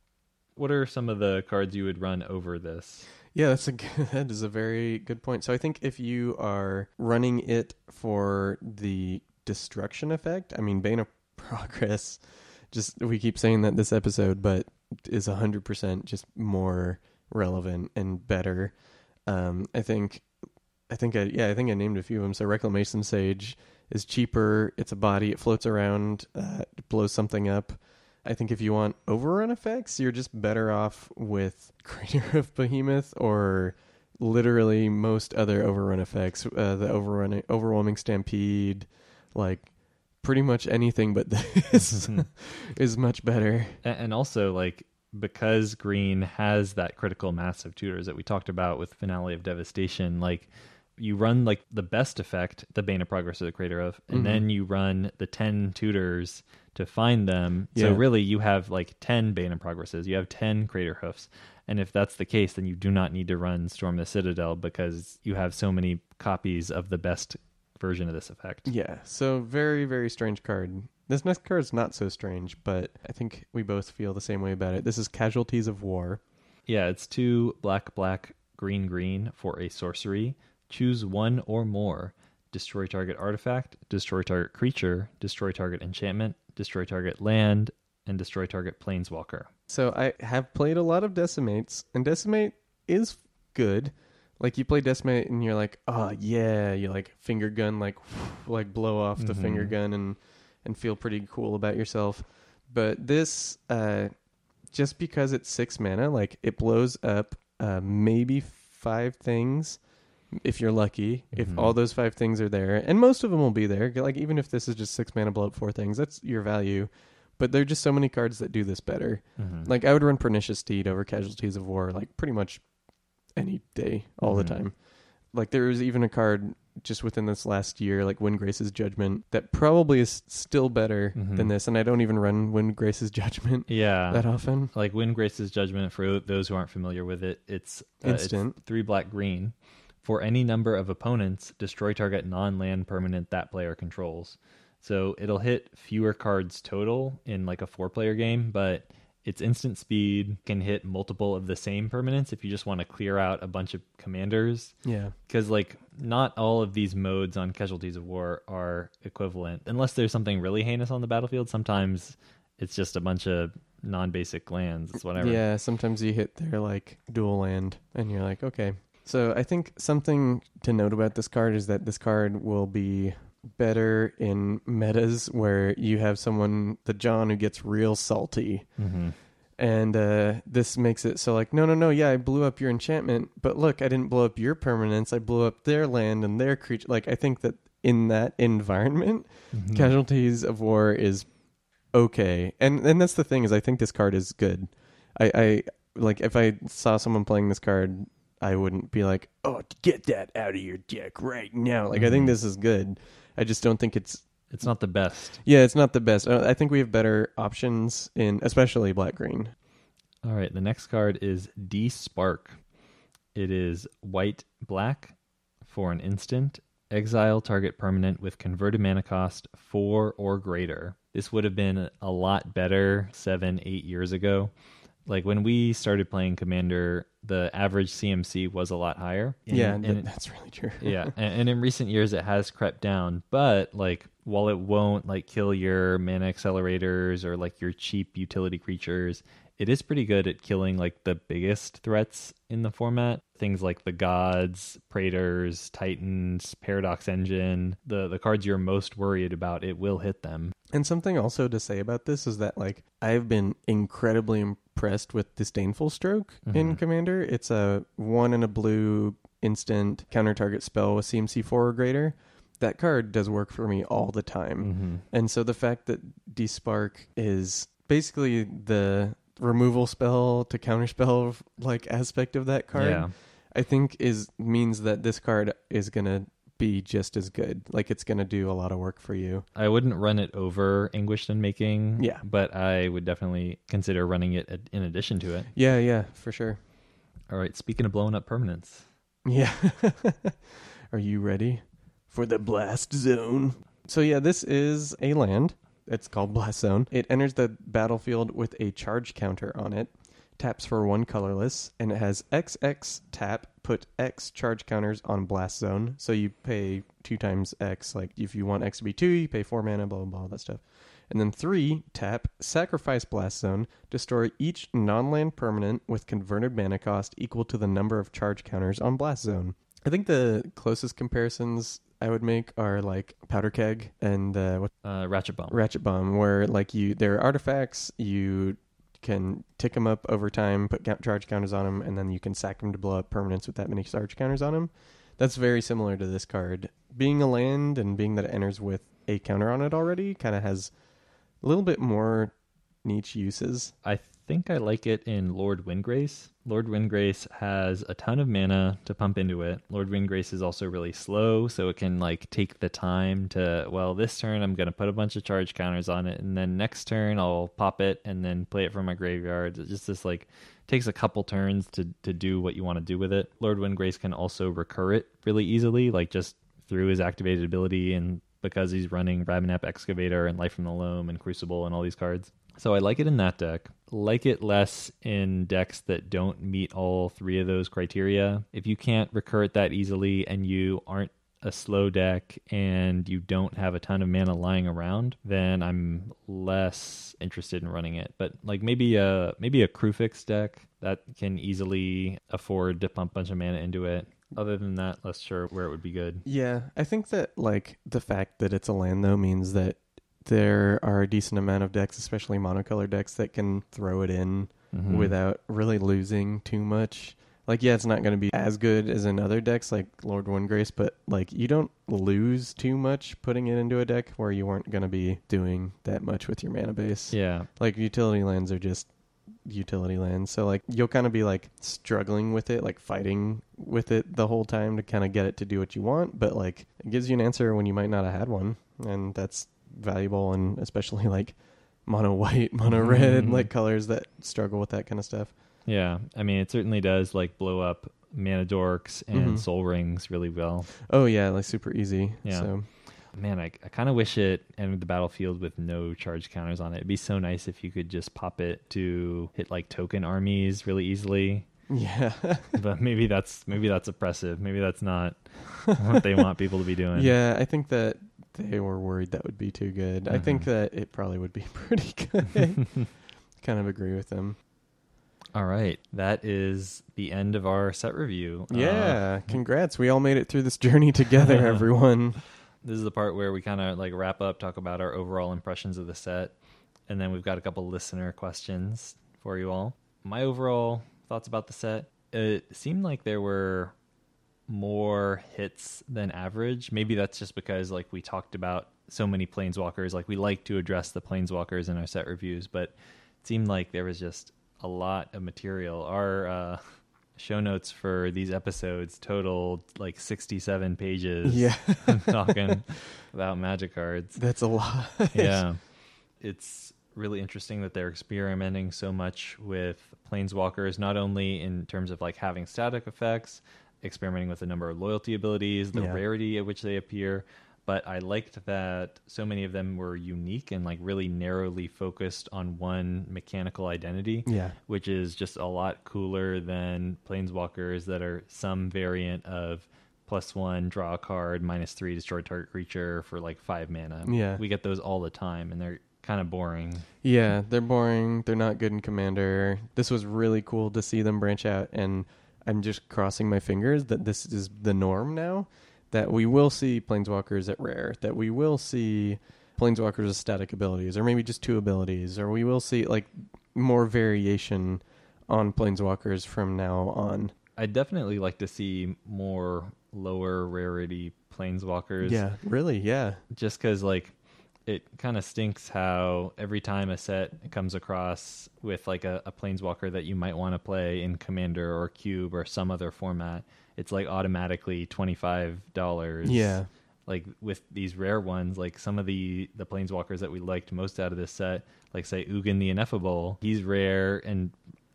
what are some of the cards you would run over this yeah, that's a good. that is a very good point. So I think if you are running it for the destruction effect, I mean Bane of Progress just we keep saying that this episode, but is hundred percent just more relevant and better. Um, I think, I think, I, yeah, I think I named a few of them. So Reclamation Sage is cheaper. It's a body. It floats around. Uh, blows something up. I think if you want overrun effects, you're just better off with Craterhoof Behemoth or literally most other overrun effects. Uh, the overrun, overwhelming stampede, like pretty much anything but this mm-hmm. is much better. And also, like because green has that critical mass of tutors that we talked about with finale of devastation, like you run like the best effect, the Bane of Progress or the Craterhoof, and mm-hmm. then you run the ten tutors to find them. Yeah. So really, you have like ten Bane of Progresses, you have ten Craterhoofs, and if that's the case, then you do not need to run Storm the Citadel because you have so many copies of the best version of this effect. Yeah. So very very strange card. This next card is not so strange, but I think we both feel the same way about it. This is Casualties of War. Yeah, it's two black black green green for a sorcery Choose one or more. Destroy target artifact, destroy target creature, destroy target enchantment, destroy target land, and destroy target planeswalker. So I have played a lot of Decimates, and Decimate is good. Like you play Decimate and you're like, oh yeah, you like finger gun, like like blow off the mm-hmm. finger gun and and feel pretty cool about yourself. But this, uh, just because it's six mana, like it blows up uh, maybe five things if you're lucky, if mm-hmm. all those five things are there, and most of them will be there. Like even if this is just six mana blow up four things, that's your value. But there are just so many cards that do this better. Mm-hmm. Like I would run Pernicious Deed over Casualties of War, like pretty much any day, all mm-hmm. the time. Like there was even a card just within this last year, like Windgrace's Judgment, that probably is still better mm-hmm. than this. And I don't even run Windgrace's Judgment yeah. that often. Like Windgrace's Judgment, for those who aren't familiar with it, it's uh, instant it's three black green. For any number of opponents, destroy target non land permanent that player controls. So it'll hit fewer cards total in like a four player game, but its instant speed can hit multiple of the same permanents if you just want to clear out a bunch of commanders. Yeah. Because, like, not all of these modes on Casualties of War are equivalent. Unless there's something really heinous on the battlefield, sometimes it's just a bunch of non basic lands. It's whatever. Yeah, sometimes you hit their, like, dual land and you're like, okay, so I think something to note about this card is that this card will be better in metas where you have someone, the John, who gets real salty. Mm-hmm. And uh, this makes it so like, no, no, no, yeah, I blew up your enchantment, but look, I didn't blow up your permanence. I blew up their land and their creature. Like, I think that in that environment, mm-hmm. casualties of war is okay. And and that's the thing is, I think this card is good. I, I like if I saw someone playing this card I wouldn't be like, oh, get that out of your deck right now. Like. I think mm-hmm. this is good. I just don't think it's. It's not the best. Yeah, it's not the best. I think we have better options in, especially black green. All right, the next card is Despark. It is white black for an instant. exile target permanent with converted mana cost four or greater. This would have been a lot better seven, eight years ago. Like when we started playing Commander, the average CMC was a lot higher. And- yeah, and th- it- that's really true. yeah, and, and in recent years it has crept down, but like while it won't like kill your mana accelerators or like your cheap utility creatures, it is pretty good at killing like the biggest threats in the format. Things like the gods, praetors, titans, paradox engine, the the cards you're most worried about, it will hit them. And something also to say about this is that like I've been incredibly impressed with disdainful stroke in Mhm. Commander. It's a one in a blue instant counter target spell with CMC four or greater. That card does work for me all the time. Mm-hmm. And so the fact that Despark is basically the removal spell to counterspell like aspect of that card, Yeah. I think is means that this card is gonna be just as good. Like it's gonna do a lot of work for you. I wouldn't run it over Anguished Unmaking. Yeah. But I would definitely consider running it in addition to it. Yeah, yeah, for sure. All right, speaking of blowing up permanents. Yeah. Are you ready for the blast zone? So yeah, this is a land. It's called Blast Zone. It enters the battlefield with a charge counter on it. Taps for one colorless, and it has XX tap. Put X charge counters on Blast Zone. So you pay two times X. Like if you want X to be two, you pay four mana. Blah blah blah. That stuff. And then three, tap, sacrifice Blast Zone, destroy each non land permanent with converted mana cost equal to the number of charge counters on Blast Zone. I think the closest comparisons I would make are like Powder Keg and uh, what Uh, Ratchet Bomb. Ratchet Bomb, where like you, they're artifacts, you can tick them up over time, put count, charge counters on them, and then you can sack them to blow up permanents with that many charge counters on them. That's very similar to this card. Being a land and being that it enters with a counter on it already kind of has a little bit more niche uses. I think I like it in Lord Windgrace. Lord Windgrace has a ton of mana to pump into it. Lord Windgrace is also really slow, so it can like take the time to well, this turn I'm gonna put a bunch of charge counters on it, and then next turn I'll pop it and then play it from my graveyard. It's just this like takes a couple turns to to do what you want to do with it. Lord Windgrace can also recur it really easily, like just through his activated ability and because he's running Ramunap Excavator and Life from the Loam and Crucible and all these cards. So I like it in that deck. Like it less in decks that don't meet all three of those criteria. If you can't recur it that easily and you aren't a slow deck and you don't have a ton of mana lying around, then I'm less interested in running it. But like maybe a maybe a Kruphix deck that can easily afford to pump a bunch of mana into it. Other than that, less sure where it would be good. Yeah, I think that like the fact that it's a land though means that there are a decent amount of decks, especially monocolor decks, that can throw it in Mhm. without really losing too much. Like, yeah, it's not going to be as good as in other decks like Lord Windgrace, but like you don't lose too much putting it into a deck where you weren't going to be doing that much with your mana base. yeah, Like utility lands are just utility lands, so like you'll kind of be like struggling with it, like fighting with it the whole time to kind of get it to do what you want. But like it gives you an answer when you might not have had one, and that's valuable, and especially like mono white, mono red, Mhm. like colors that struggle with that kind of stuff. Yeah, I mean, it certainly does like blow up mana dorks and Mhm. Sol Rings really well. Oh yeah, like super easy. Yeah. So Man, I, I kind of wish it entered the battlefield with no charge counters on it. It'd be so nice if you could just pop it to hit like token armies really easily. yeah, but maybe that's maybe that's oppressive. Maybe that's not what they want people to be doing. yeah. I think that they were worried that would be too good. I think Mhm. that it probably would be pretty good. kind of agree with them. All right, that is the end of our set review. Uh, Yeah, congrats. We all made it through this journey together, everyone. this is the part where we kind of like wrap up, talk about our overall impressions of the set, and then we've got a couple listener questions for you all. My overall thoughts about the set: it seemed like there were more hits than average. Maybe that's just because like we talked about so many planeswalkers. Like we like to address the planeswalkers in our set reviews, but it seemed like there was just a lot of material. Our uh, show notes for these episodes totaled like sixty-seven pages Yeah, talking about magic cards. that's a lot. Yeah. It's really interesting that they're experimenting so much with planeswalkers, not only in terms of like having static effects, experimenting with the number of loyalty abilities, the Yeah. rarity at which they appear. But I liked that so many of them were unique and like really narrowly focused on one mechanical identity Yeah. which is just a lot cooler than planeswalkers that are some variant of plus one draw a card minus three destroy target creature for like five mana Yeah. we get those all the time and they're kind of boring Yeah, they're boring. They're not good in Commander. This was really cool to see them branch out, and I'm just crossing my fingers that this is the norm now. That we will see Planeswalkers at rare. That we will see Planeswalkers with static abilities, or maybe just two abilities, or we will see like more variation on Planeswalkers from now on. i'd definitely like to see more lower rarity planeswalkers Yeah, really. Yeah, just because like it kind of stinks how every time a set comes across with like a, a planeswalker that you might want to play in commander or cube or some other format it's like automatically $25 yeah, like with these rare ones like some of the the planeswalkers that we liked most out of this set like say ugin the ineffable he's rare and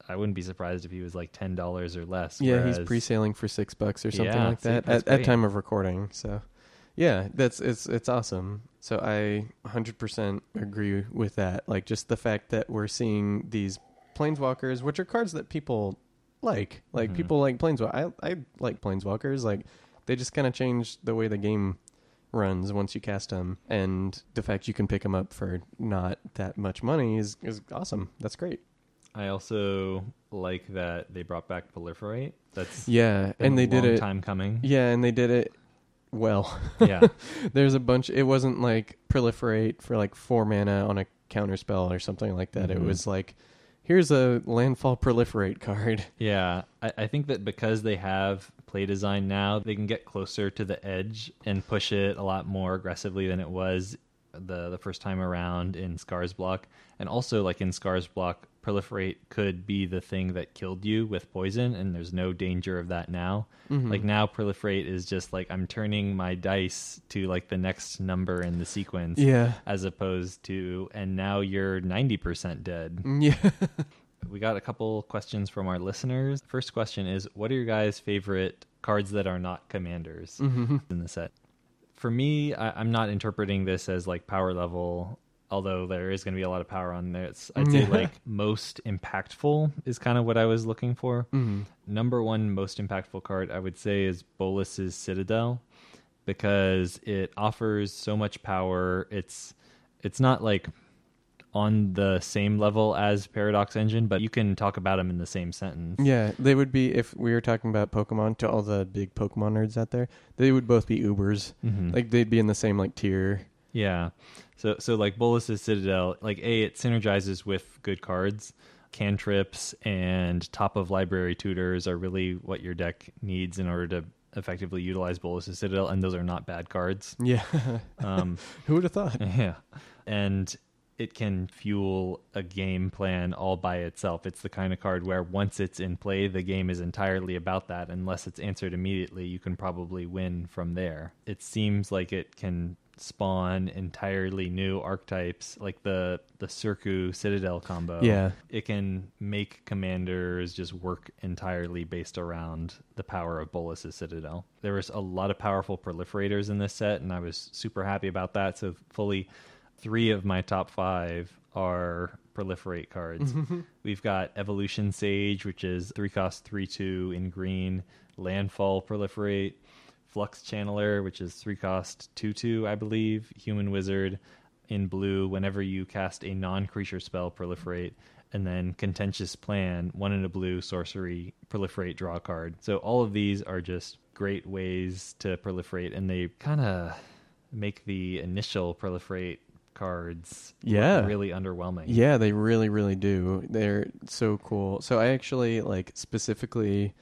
i wouldn't be surprised if he was like $10 or less yeah. whereas- He's pre-sailing for six bucks or something Yeah, like that at, at time of recording. So, yeah, that's it's it's awesome. So I 100% agree with that. Like just the fact that we're seeing these planeswalkers, which are cards that people like. Like Mhm. people like planeswalkers. I I like planeswalkers. Like they just kind of change the way the game runs once you cast them, and the fact you can pick them up for not that much money is is awesome. That's great. i also like that they brought back proliferate that's Yeah, and they did it. time coming Yeah, and they did it well. yeah There's a bunch. It wasn't like proliferate for like four mana on a counter spell or something like that. It Mhm. was like, here's a landfall proliferate card. Yeah, I, I think that because they have play design now, they can get closer to the edge and push it a lot more aggressively than it was the the first time around in Scars Block. And also, like in Scars Block, proliferate could be the thing that killed you with poison, and there's no danger of that now. Mhm. Like now, proliferate is just like I'm turning my dice to like the next number in the sequence, Yeah. as opposed to and now you're ninety percent dead. Yeah. We got a couple questions from our listeners. First question is What are your guys' favorite cards that are not commanders Mhm. in the set? For me, I, I'm not interpreting this as like power level, although there is going to be a lot of power on there. It's, I'd say like most impactful is kind of what I was looking for. Mhm. Number one most impactful card I would say is Bolas's Citadel because it offers so much power. It's it's not like on the same level as Paradox Engine, but you can talk about them in the same sentence. Yeah, they would be if we were talking about Pokemon to all the big Pokemon nerds out there. They would both be Ubers. Mhm. Like they'd be in the same like tier. Yeah. So so like Bolas's Citadel, like A, it synergizes with good cards. Cantrips and top of library tutors are really what your deck needs in order to effectively utilize Bolas's Citadel, and those are not bad cards. Yeah. Um, Who would have thought? yeah. And it can fuel a game plan all by itself. It's the kind of card where once it's in play, the game is entirely about that. Unless it's answered immediately, you can probably win from there. It seems like it can spawn entirely new archetypes like the the Circu Citadel combo. Yeah. It can make commanders just work entirely based around the power of Bolas's Citadel. There was a lot of powerful proliferators in this set, and I was super happy about that. So fully three of my top five are proliferate cards. Mm-hmm. We've got Evolution Sage, which is three cost three two in green, landfall proliferate, Flux Channeler, which is three cost two two, I believe, human wizard in blue whenever you cast a non creature spell proliferate, and then contentious plan, one in a blue sorcery, proliferate, draw card. So all of these are just great ways to proliferate, and they kind of make the initial proliferate cards Yeah. really underwhelming. Yeah, they really, really do. They're so cool. So I actually like specifically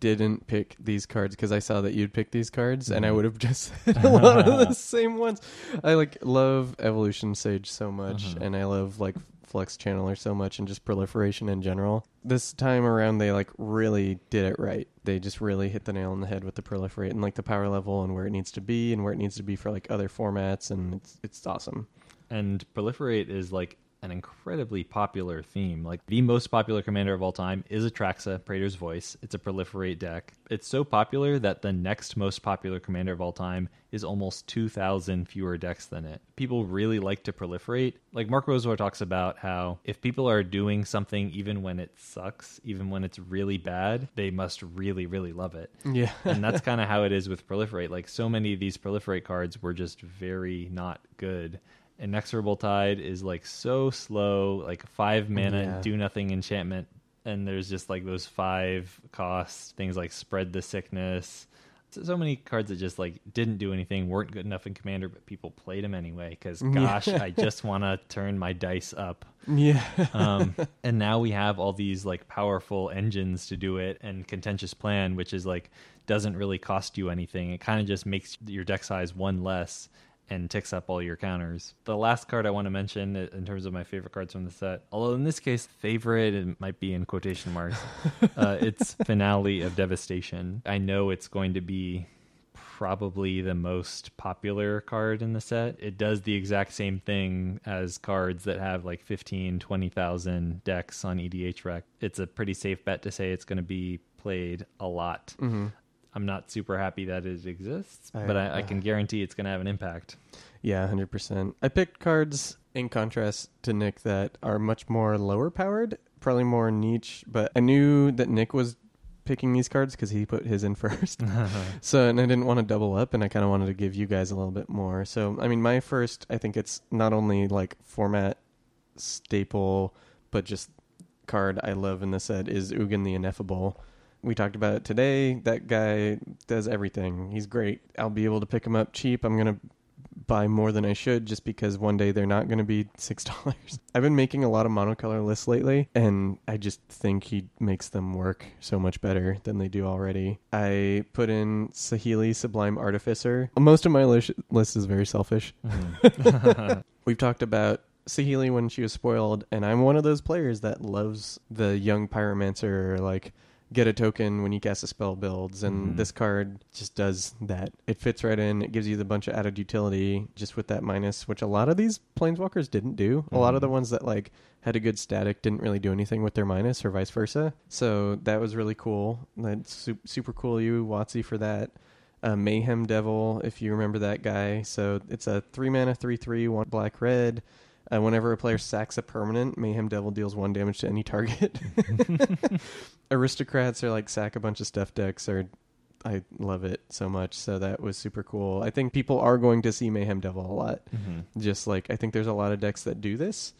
didn't pick these cards because I saw that you'd pick these cards, and I Mhm. would have just said a lot of the same ones. I like love Evolution Sage so much, Mhm. and I love like Flux Channeler so much, and just proliferation in general. This time around, they like really did it right. They just really hit the nail on the head with the proliferate and like the power level and where it needs to be and where it needs to be for like other formats, and it's it's awesome. And proliferate is like an incredibly popular theme. Like the most popular commander of all time is Atraxa, Praetor's Voice. It's a proliferate deck. It's so popular that the next most popular commander of all time is almost 2,000 fewer decks than it. People really like to proliferate. Like Mark Rosewater talks about how if people are doing something even when it sucks, even when it's really bad, they must really, really love it. Yeah. and that's kind of how it is with proliferate. Like so many of these proliferate cards were just very not good. Inexorable Tide is like so slow, like five mana, Yeah. do nothing enchantment, and there's just like those five costs things like spread the sickness. So, so many cards that just like didn't do anything, weren't good enough in Commander, but people played them anyway because gosh, I just want to turn my dice up. yeah. Um, and now we have all these like powerful engines to do it, and contentious plan, which is like doesn't really cost you anything. It kind of just makes your deck size one less and ticks up all your counters. The last card I want to mention in terms of my favorite cards from the set, although in this case, favorite it might be in quotation marks, uh, it's Finale of Devastation. I know it's going to be probably the most popular card in the set. It does the exact same thing as cards that have like 15, 20,000 decks on EDHREC. It's a pretty safe bet to say it's going to be played a lot. hmm I'm not super happy that it exists, I- but I, I uh, can guarantee it's going to have an impact. Yeah, hundred percent. I picked cards in contrast to Nick that are much more lower powered, probably more niche. But I knew that Nick was picking these cards because he put his in first. so, and I didn't want to double up, and I kind of wanted to give you guys a little bit more. So, I mean, my first, I think it's not only like format staple, but just card I love in the set is Ugin the Ineffable. We talked about it today. That guy does everything. He's great. I'll be able to pick him up cheap. I'm gonna buy more than I should just because one day they're not going to be six dollars. I've been making a lot of monocolor lists lately, and I just think he makes them work so much better than they do already. I put in Saheeli Sublime Artificer. Most of my list, list is very selfish. Mm-hmm. We've talked about Saheeli when she was spoiled, and I'm one of those players that loves the young pyromancer, like get a token when you cast a spell builds, and Mhm. this card just does that. It fits right in. It gives you the bunch of added utility just with that minus, which a lot of these planeswalkers didn't do. A lot of the Mhm. ones that like had a good static didn't really do anything with their minus, or vice versa. So that was really cool. That's super cool, you Watsy, for that uh, Mayhem Devil, if you remember that guy. So it's a three mana, three three, one black red. Uh, whenever a player sacks a permanent, Mayhem Devil deals one damage to any target. Aristocrats are like sack a bunch of stuff decks, or I love it so much. So that was super cool. I think people are going to see Mayhem Devil a lot. Mhm. Just like I think there's a lot of decks that do this,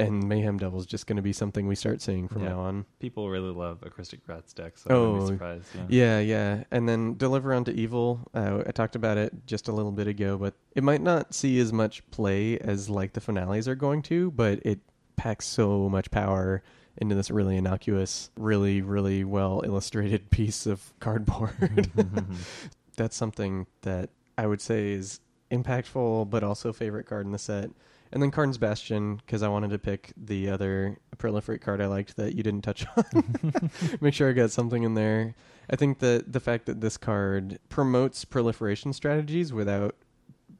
and Mayhem Devil is just going to be something we start seeing from Yeah. now on. People really love Aristocrats decks, so I wouldn't Oh, be surprised. Yeah. Yeah, yeah. And then Deliver Unto Evil, uh, I talked about it just a little bit ago, but it might not see as much play as like the finales are going to, but it packs so much power into this really innocuous, really, really well illustrated piece of cardboard. That's something that I would say is impactful, but also favorite card in the set. And then Karn's Bastion, because I wanted to pick the other proliferate card I liked that you didn't touch on. Make sure I got something in there. I think that the fact that this card promotes proliferation strategies without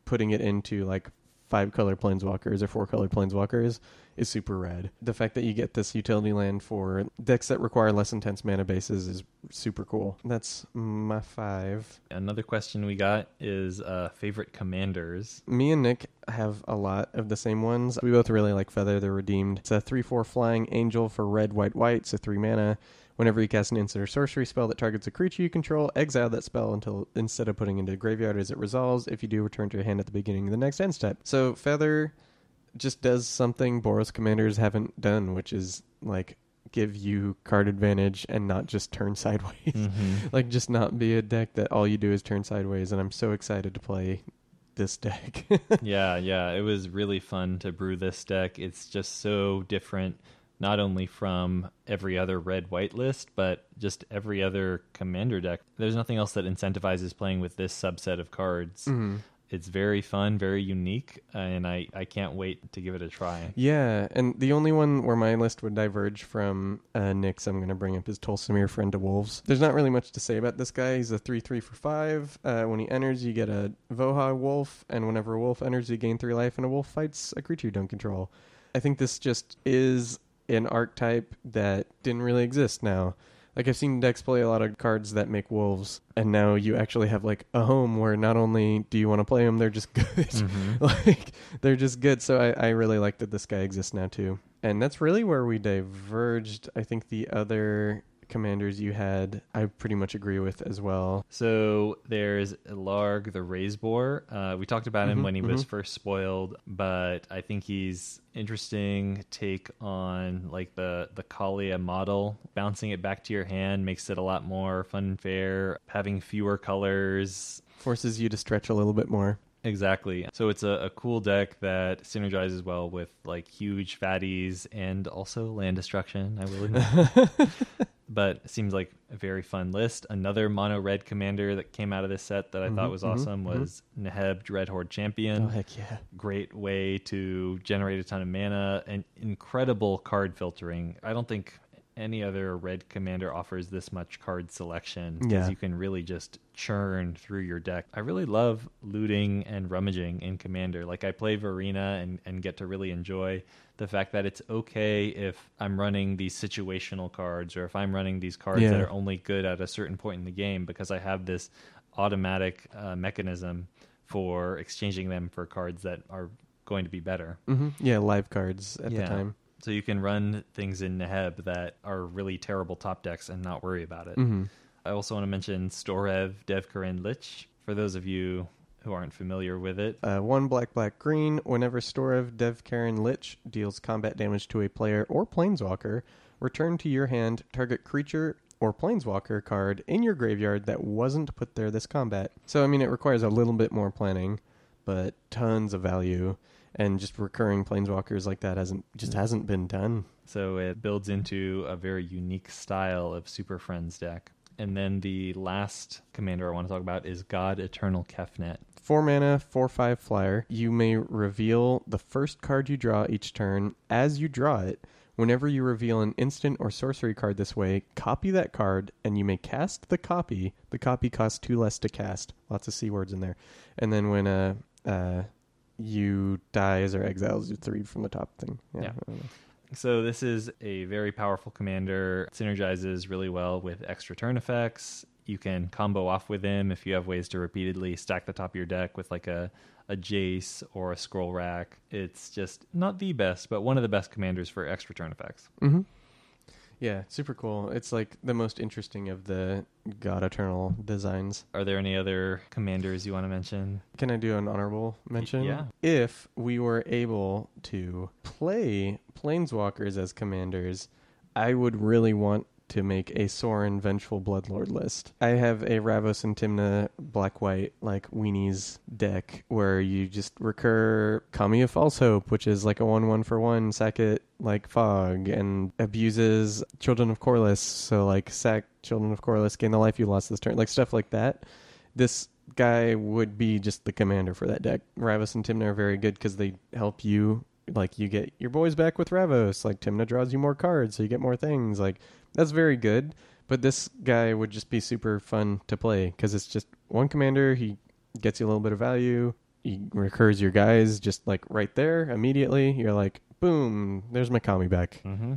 putting it into like five color planeswalkers or four color planeswalkers is super rad. The fact that you get this utility land for decks that require less intense mana bases is super cool. That's my five. Another question we got is uh, favorite commanders. Me and Nick have a lot of the same ones. We both really like Feather the Redeemed. It's a 3 4 flying angel for red, white, white, so 3 mana. Whenever you cast an instant or sorcery spell that targets a creature you control, exile that spell until instead of putting it into the graveyard as it resolves. If you do, return to your hand at the beginning of the next end step. So Feather just does something Boros commanders haven't done, which is like give you card advantage and not just turn sideways. Mhm. like just not be a deck that all you do is turn sideways and I'm so excited to play this deck. yeah, yeah, it was really fun to brew this deck. It's just so different, not only from every other red white list, but just every other commander deck. There's nothing else that incentivizes playing with this subset of cards. Mhm. It's very fun, very unique, and I, I can't wait to give it a try. Yeah, and the only one where my list would diverge from uh, Nick's I'm going to bring up is Tolsimir, Friend to Wolves. There's not really much to say about this guy. He's a 3 3 for 5. Uh, when he enters, you get a Voja wolf, and whenever a wolf enters, you gain 3 life, and a wolf fights a creature you don't control. I think this just is an archetype that didn't really exist now. Like I've seen decks play a lot of cards that make wolves, and now you actually have like a home where not only do you want to play them, they're just good. Mhm. like they're just good. So I, I really like that this guy exists now too. And that's really where we diverged. I think the other commanders you had, I pretty much agree with as well. So there's Larg the Raze-Boar. Uh, we talked about him Mhm, when he was mhm. first spoiled, but I think he's interesting take on like the the Kaalia model. Bouncing it back to your hand makes it a lot more fun and fair. Having fewer colors. Forces you to stretch a little bit more. Exactly. So it's a, a cool deck that synergizes well with like huge fatties and also land destruction, I will admit. but it seems like a very fun list. Another mono red commander that came out of this set that I thought Mhm, was mhm, awesome mhm. was Neheb Dread Horde Champion. oh heck yeah! Great way to generate a ton of mana and incredible card filtering. I don't think any other red commander offers this much card selection because Yeah. you can really just churn through your deck. I really love looting and rummaging in commander. Like I play Varina and, and get to really enjoy the fact that it's okay if I'm running these situational cards or if I'm running these cards Yeah. that are only good at a certain point in the game because I have this automatic uh, mechanism for exchanging them for cards that are going to be better. hmm Yeah, live cards at Yeah. the time. So you can run things in Neheb that are really terrible top decks and not worry about it. hmm I also want to mention Storrev Devkarin Lich. For those of you who aren't familiar with it, Uh, one black, black, green. Whenever Storrev Devkarin Lich deals combat damage to a player or planeswalker, return to your hand target creature or planeswalker card in your graveyard that wasn't put there this combat. So, I mean, it requires a little bit more planning, but tons of value. And just recurring planeswalkers like that hasn't just hasn't been done. so it builds into a very unique style of Super Friends deck. And then the last commander I want to talk about is God Eternal Kefnet. Four mana, four five flyer. You may reveal the first card you draw each turn. As you draw it, whenever you reveal an instant or sorcery card this way, copy that card, and you may cast the copy. The copy costs two less to cast. Lots of c words in there. And then when uh uh you dies or exiles, it's read from the top thing. Yeah. Know. So this is a very powerful commander. Synergizes really well with extra turn effects. You can combo off with him if you have ways to repeatedly stack the top of your deck with like a a Jace or a Scroll Rack. It's just not the best, but one of the best commanders for extra turn effects. Mm-hmm. Yeah, super cool. It's like the most interesting of the God Eternal designs. Are there any other commanders you want to mention? Can I do an honorable mention? yeah. If we were able to play planeswalkers as commanders, I would really want to make a Sorin Vengeful Bloodlord list. I have a Ravos and Tymna black white like weenies deck where you just recur Kami of False Hope, which is like a one one for one, sack it like fog, and abuses Children of Korlis, so like sack Children of Korlis, gain the life you lost this turn, like stuff like that. This guy would be just the commander for that deck. Ravos and Tymna are very good because they help you. Like you get your boys back with Ravos. Like Tymna draws you more cards, so you get more things. Like that's very good. But this guy would just be super fun to play because it's just one commander. He gets you a little bit of value. He recurs your guys just like right there immediately. You're like, boom, there's my Kami back. Mm-hmm.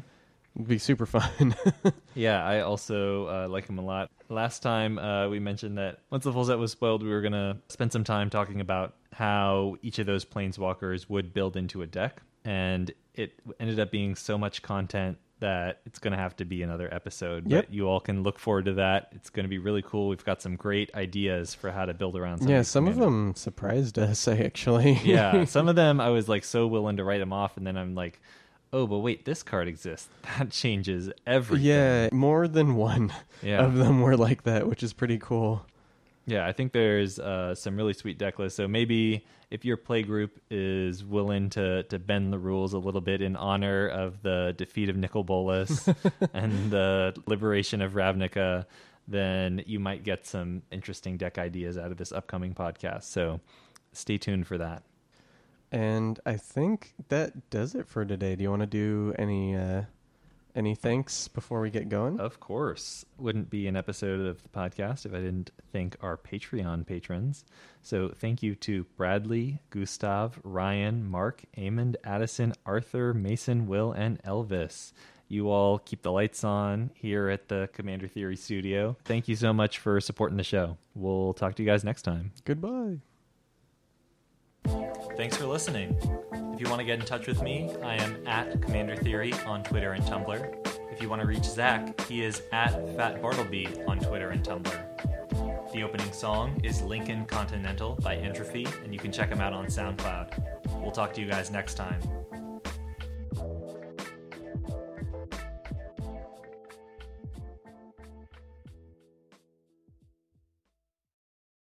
Be super fun. Yeah, I also uh, like him a lot. Last time uh, we mentioned that once the full set was spoiled, we were going to spend some time talking about how each of those planeswalkers would build into a deck. And it ended up being so much content that it's going to have to be another episode. Yep. But you all can look forward to that. It's going to be really cool. We've got some great ideas for how to build around some yeah, some of them surprised us. I actually. yeah, some of them I was like so willing to write them off, and then I'm like, oh, but wait, this card exists. That changes everything. Yeah, more than one Yeah. of them were like that, which is pretty cool. Yeah, I think there's uh, some really sweet deck lists. So maybe if your play group is willing to to bend the rules a little bit in honor of the defeat of Nicol Bolas and the liberation of Ravnica, then you might get some interesting deck ideas out of this upcoming podcast. So stay tuned for that. And I think that does it for today. Do you want to do any uh, Any thanks before we get going? Of course. Wouldn't be an episode of the podcast if I didn't thank our Patreon patrons. So thank you to Bradley, Gustav, Ryan, Mark, Amond, Addison, Arthur, Mason, Will, and Elvis. You all keep the lights on here at the Commander Theory studio. Thank you so much for supporting the show. We'll talk to you guys next time. Goodbye. Thanks for listening. If you want to get in touch with me, I am at Commander Theory on Twitter and Tumblr. If you want to reach Zach, he is at Fat Bartleby on Twitter and Tumblr. The opening song is Lincoln Continental by Entropy, and you can check him out on SoundCloud. We'll talk to you guys next time.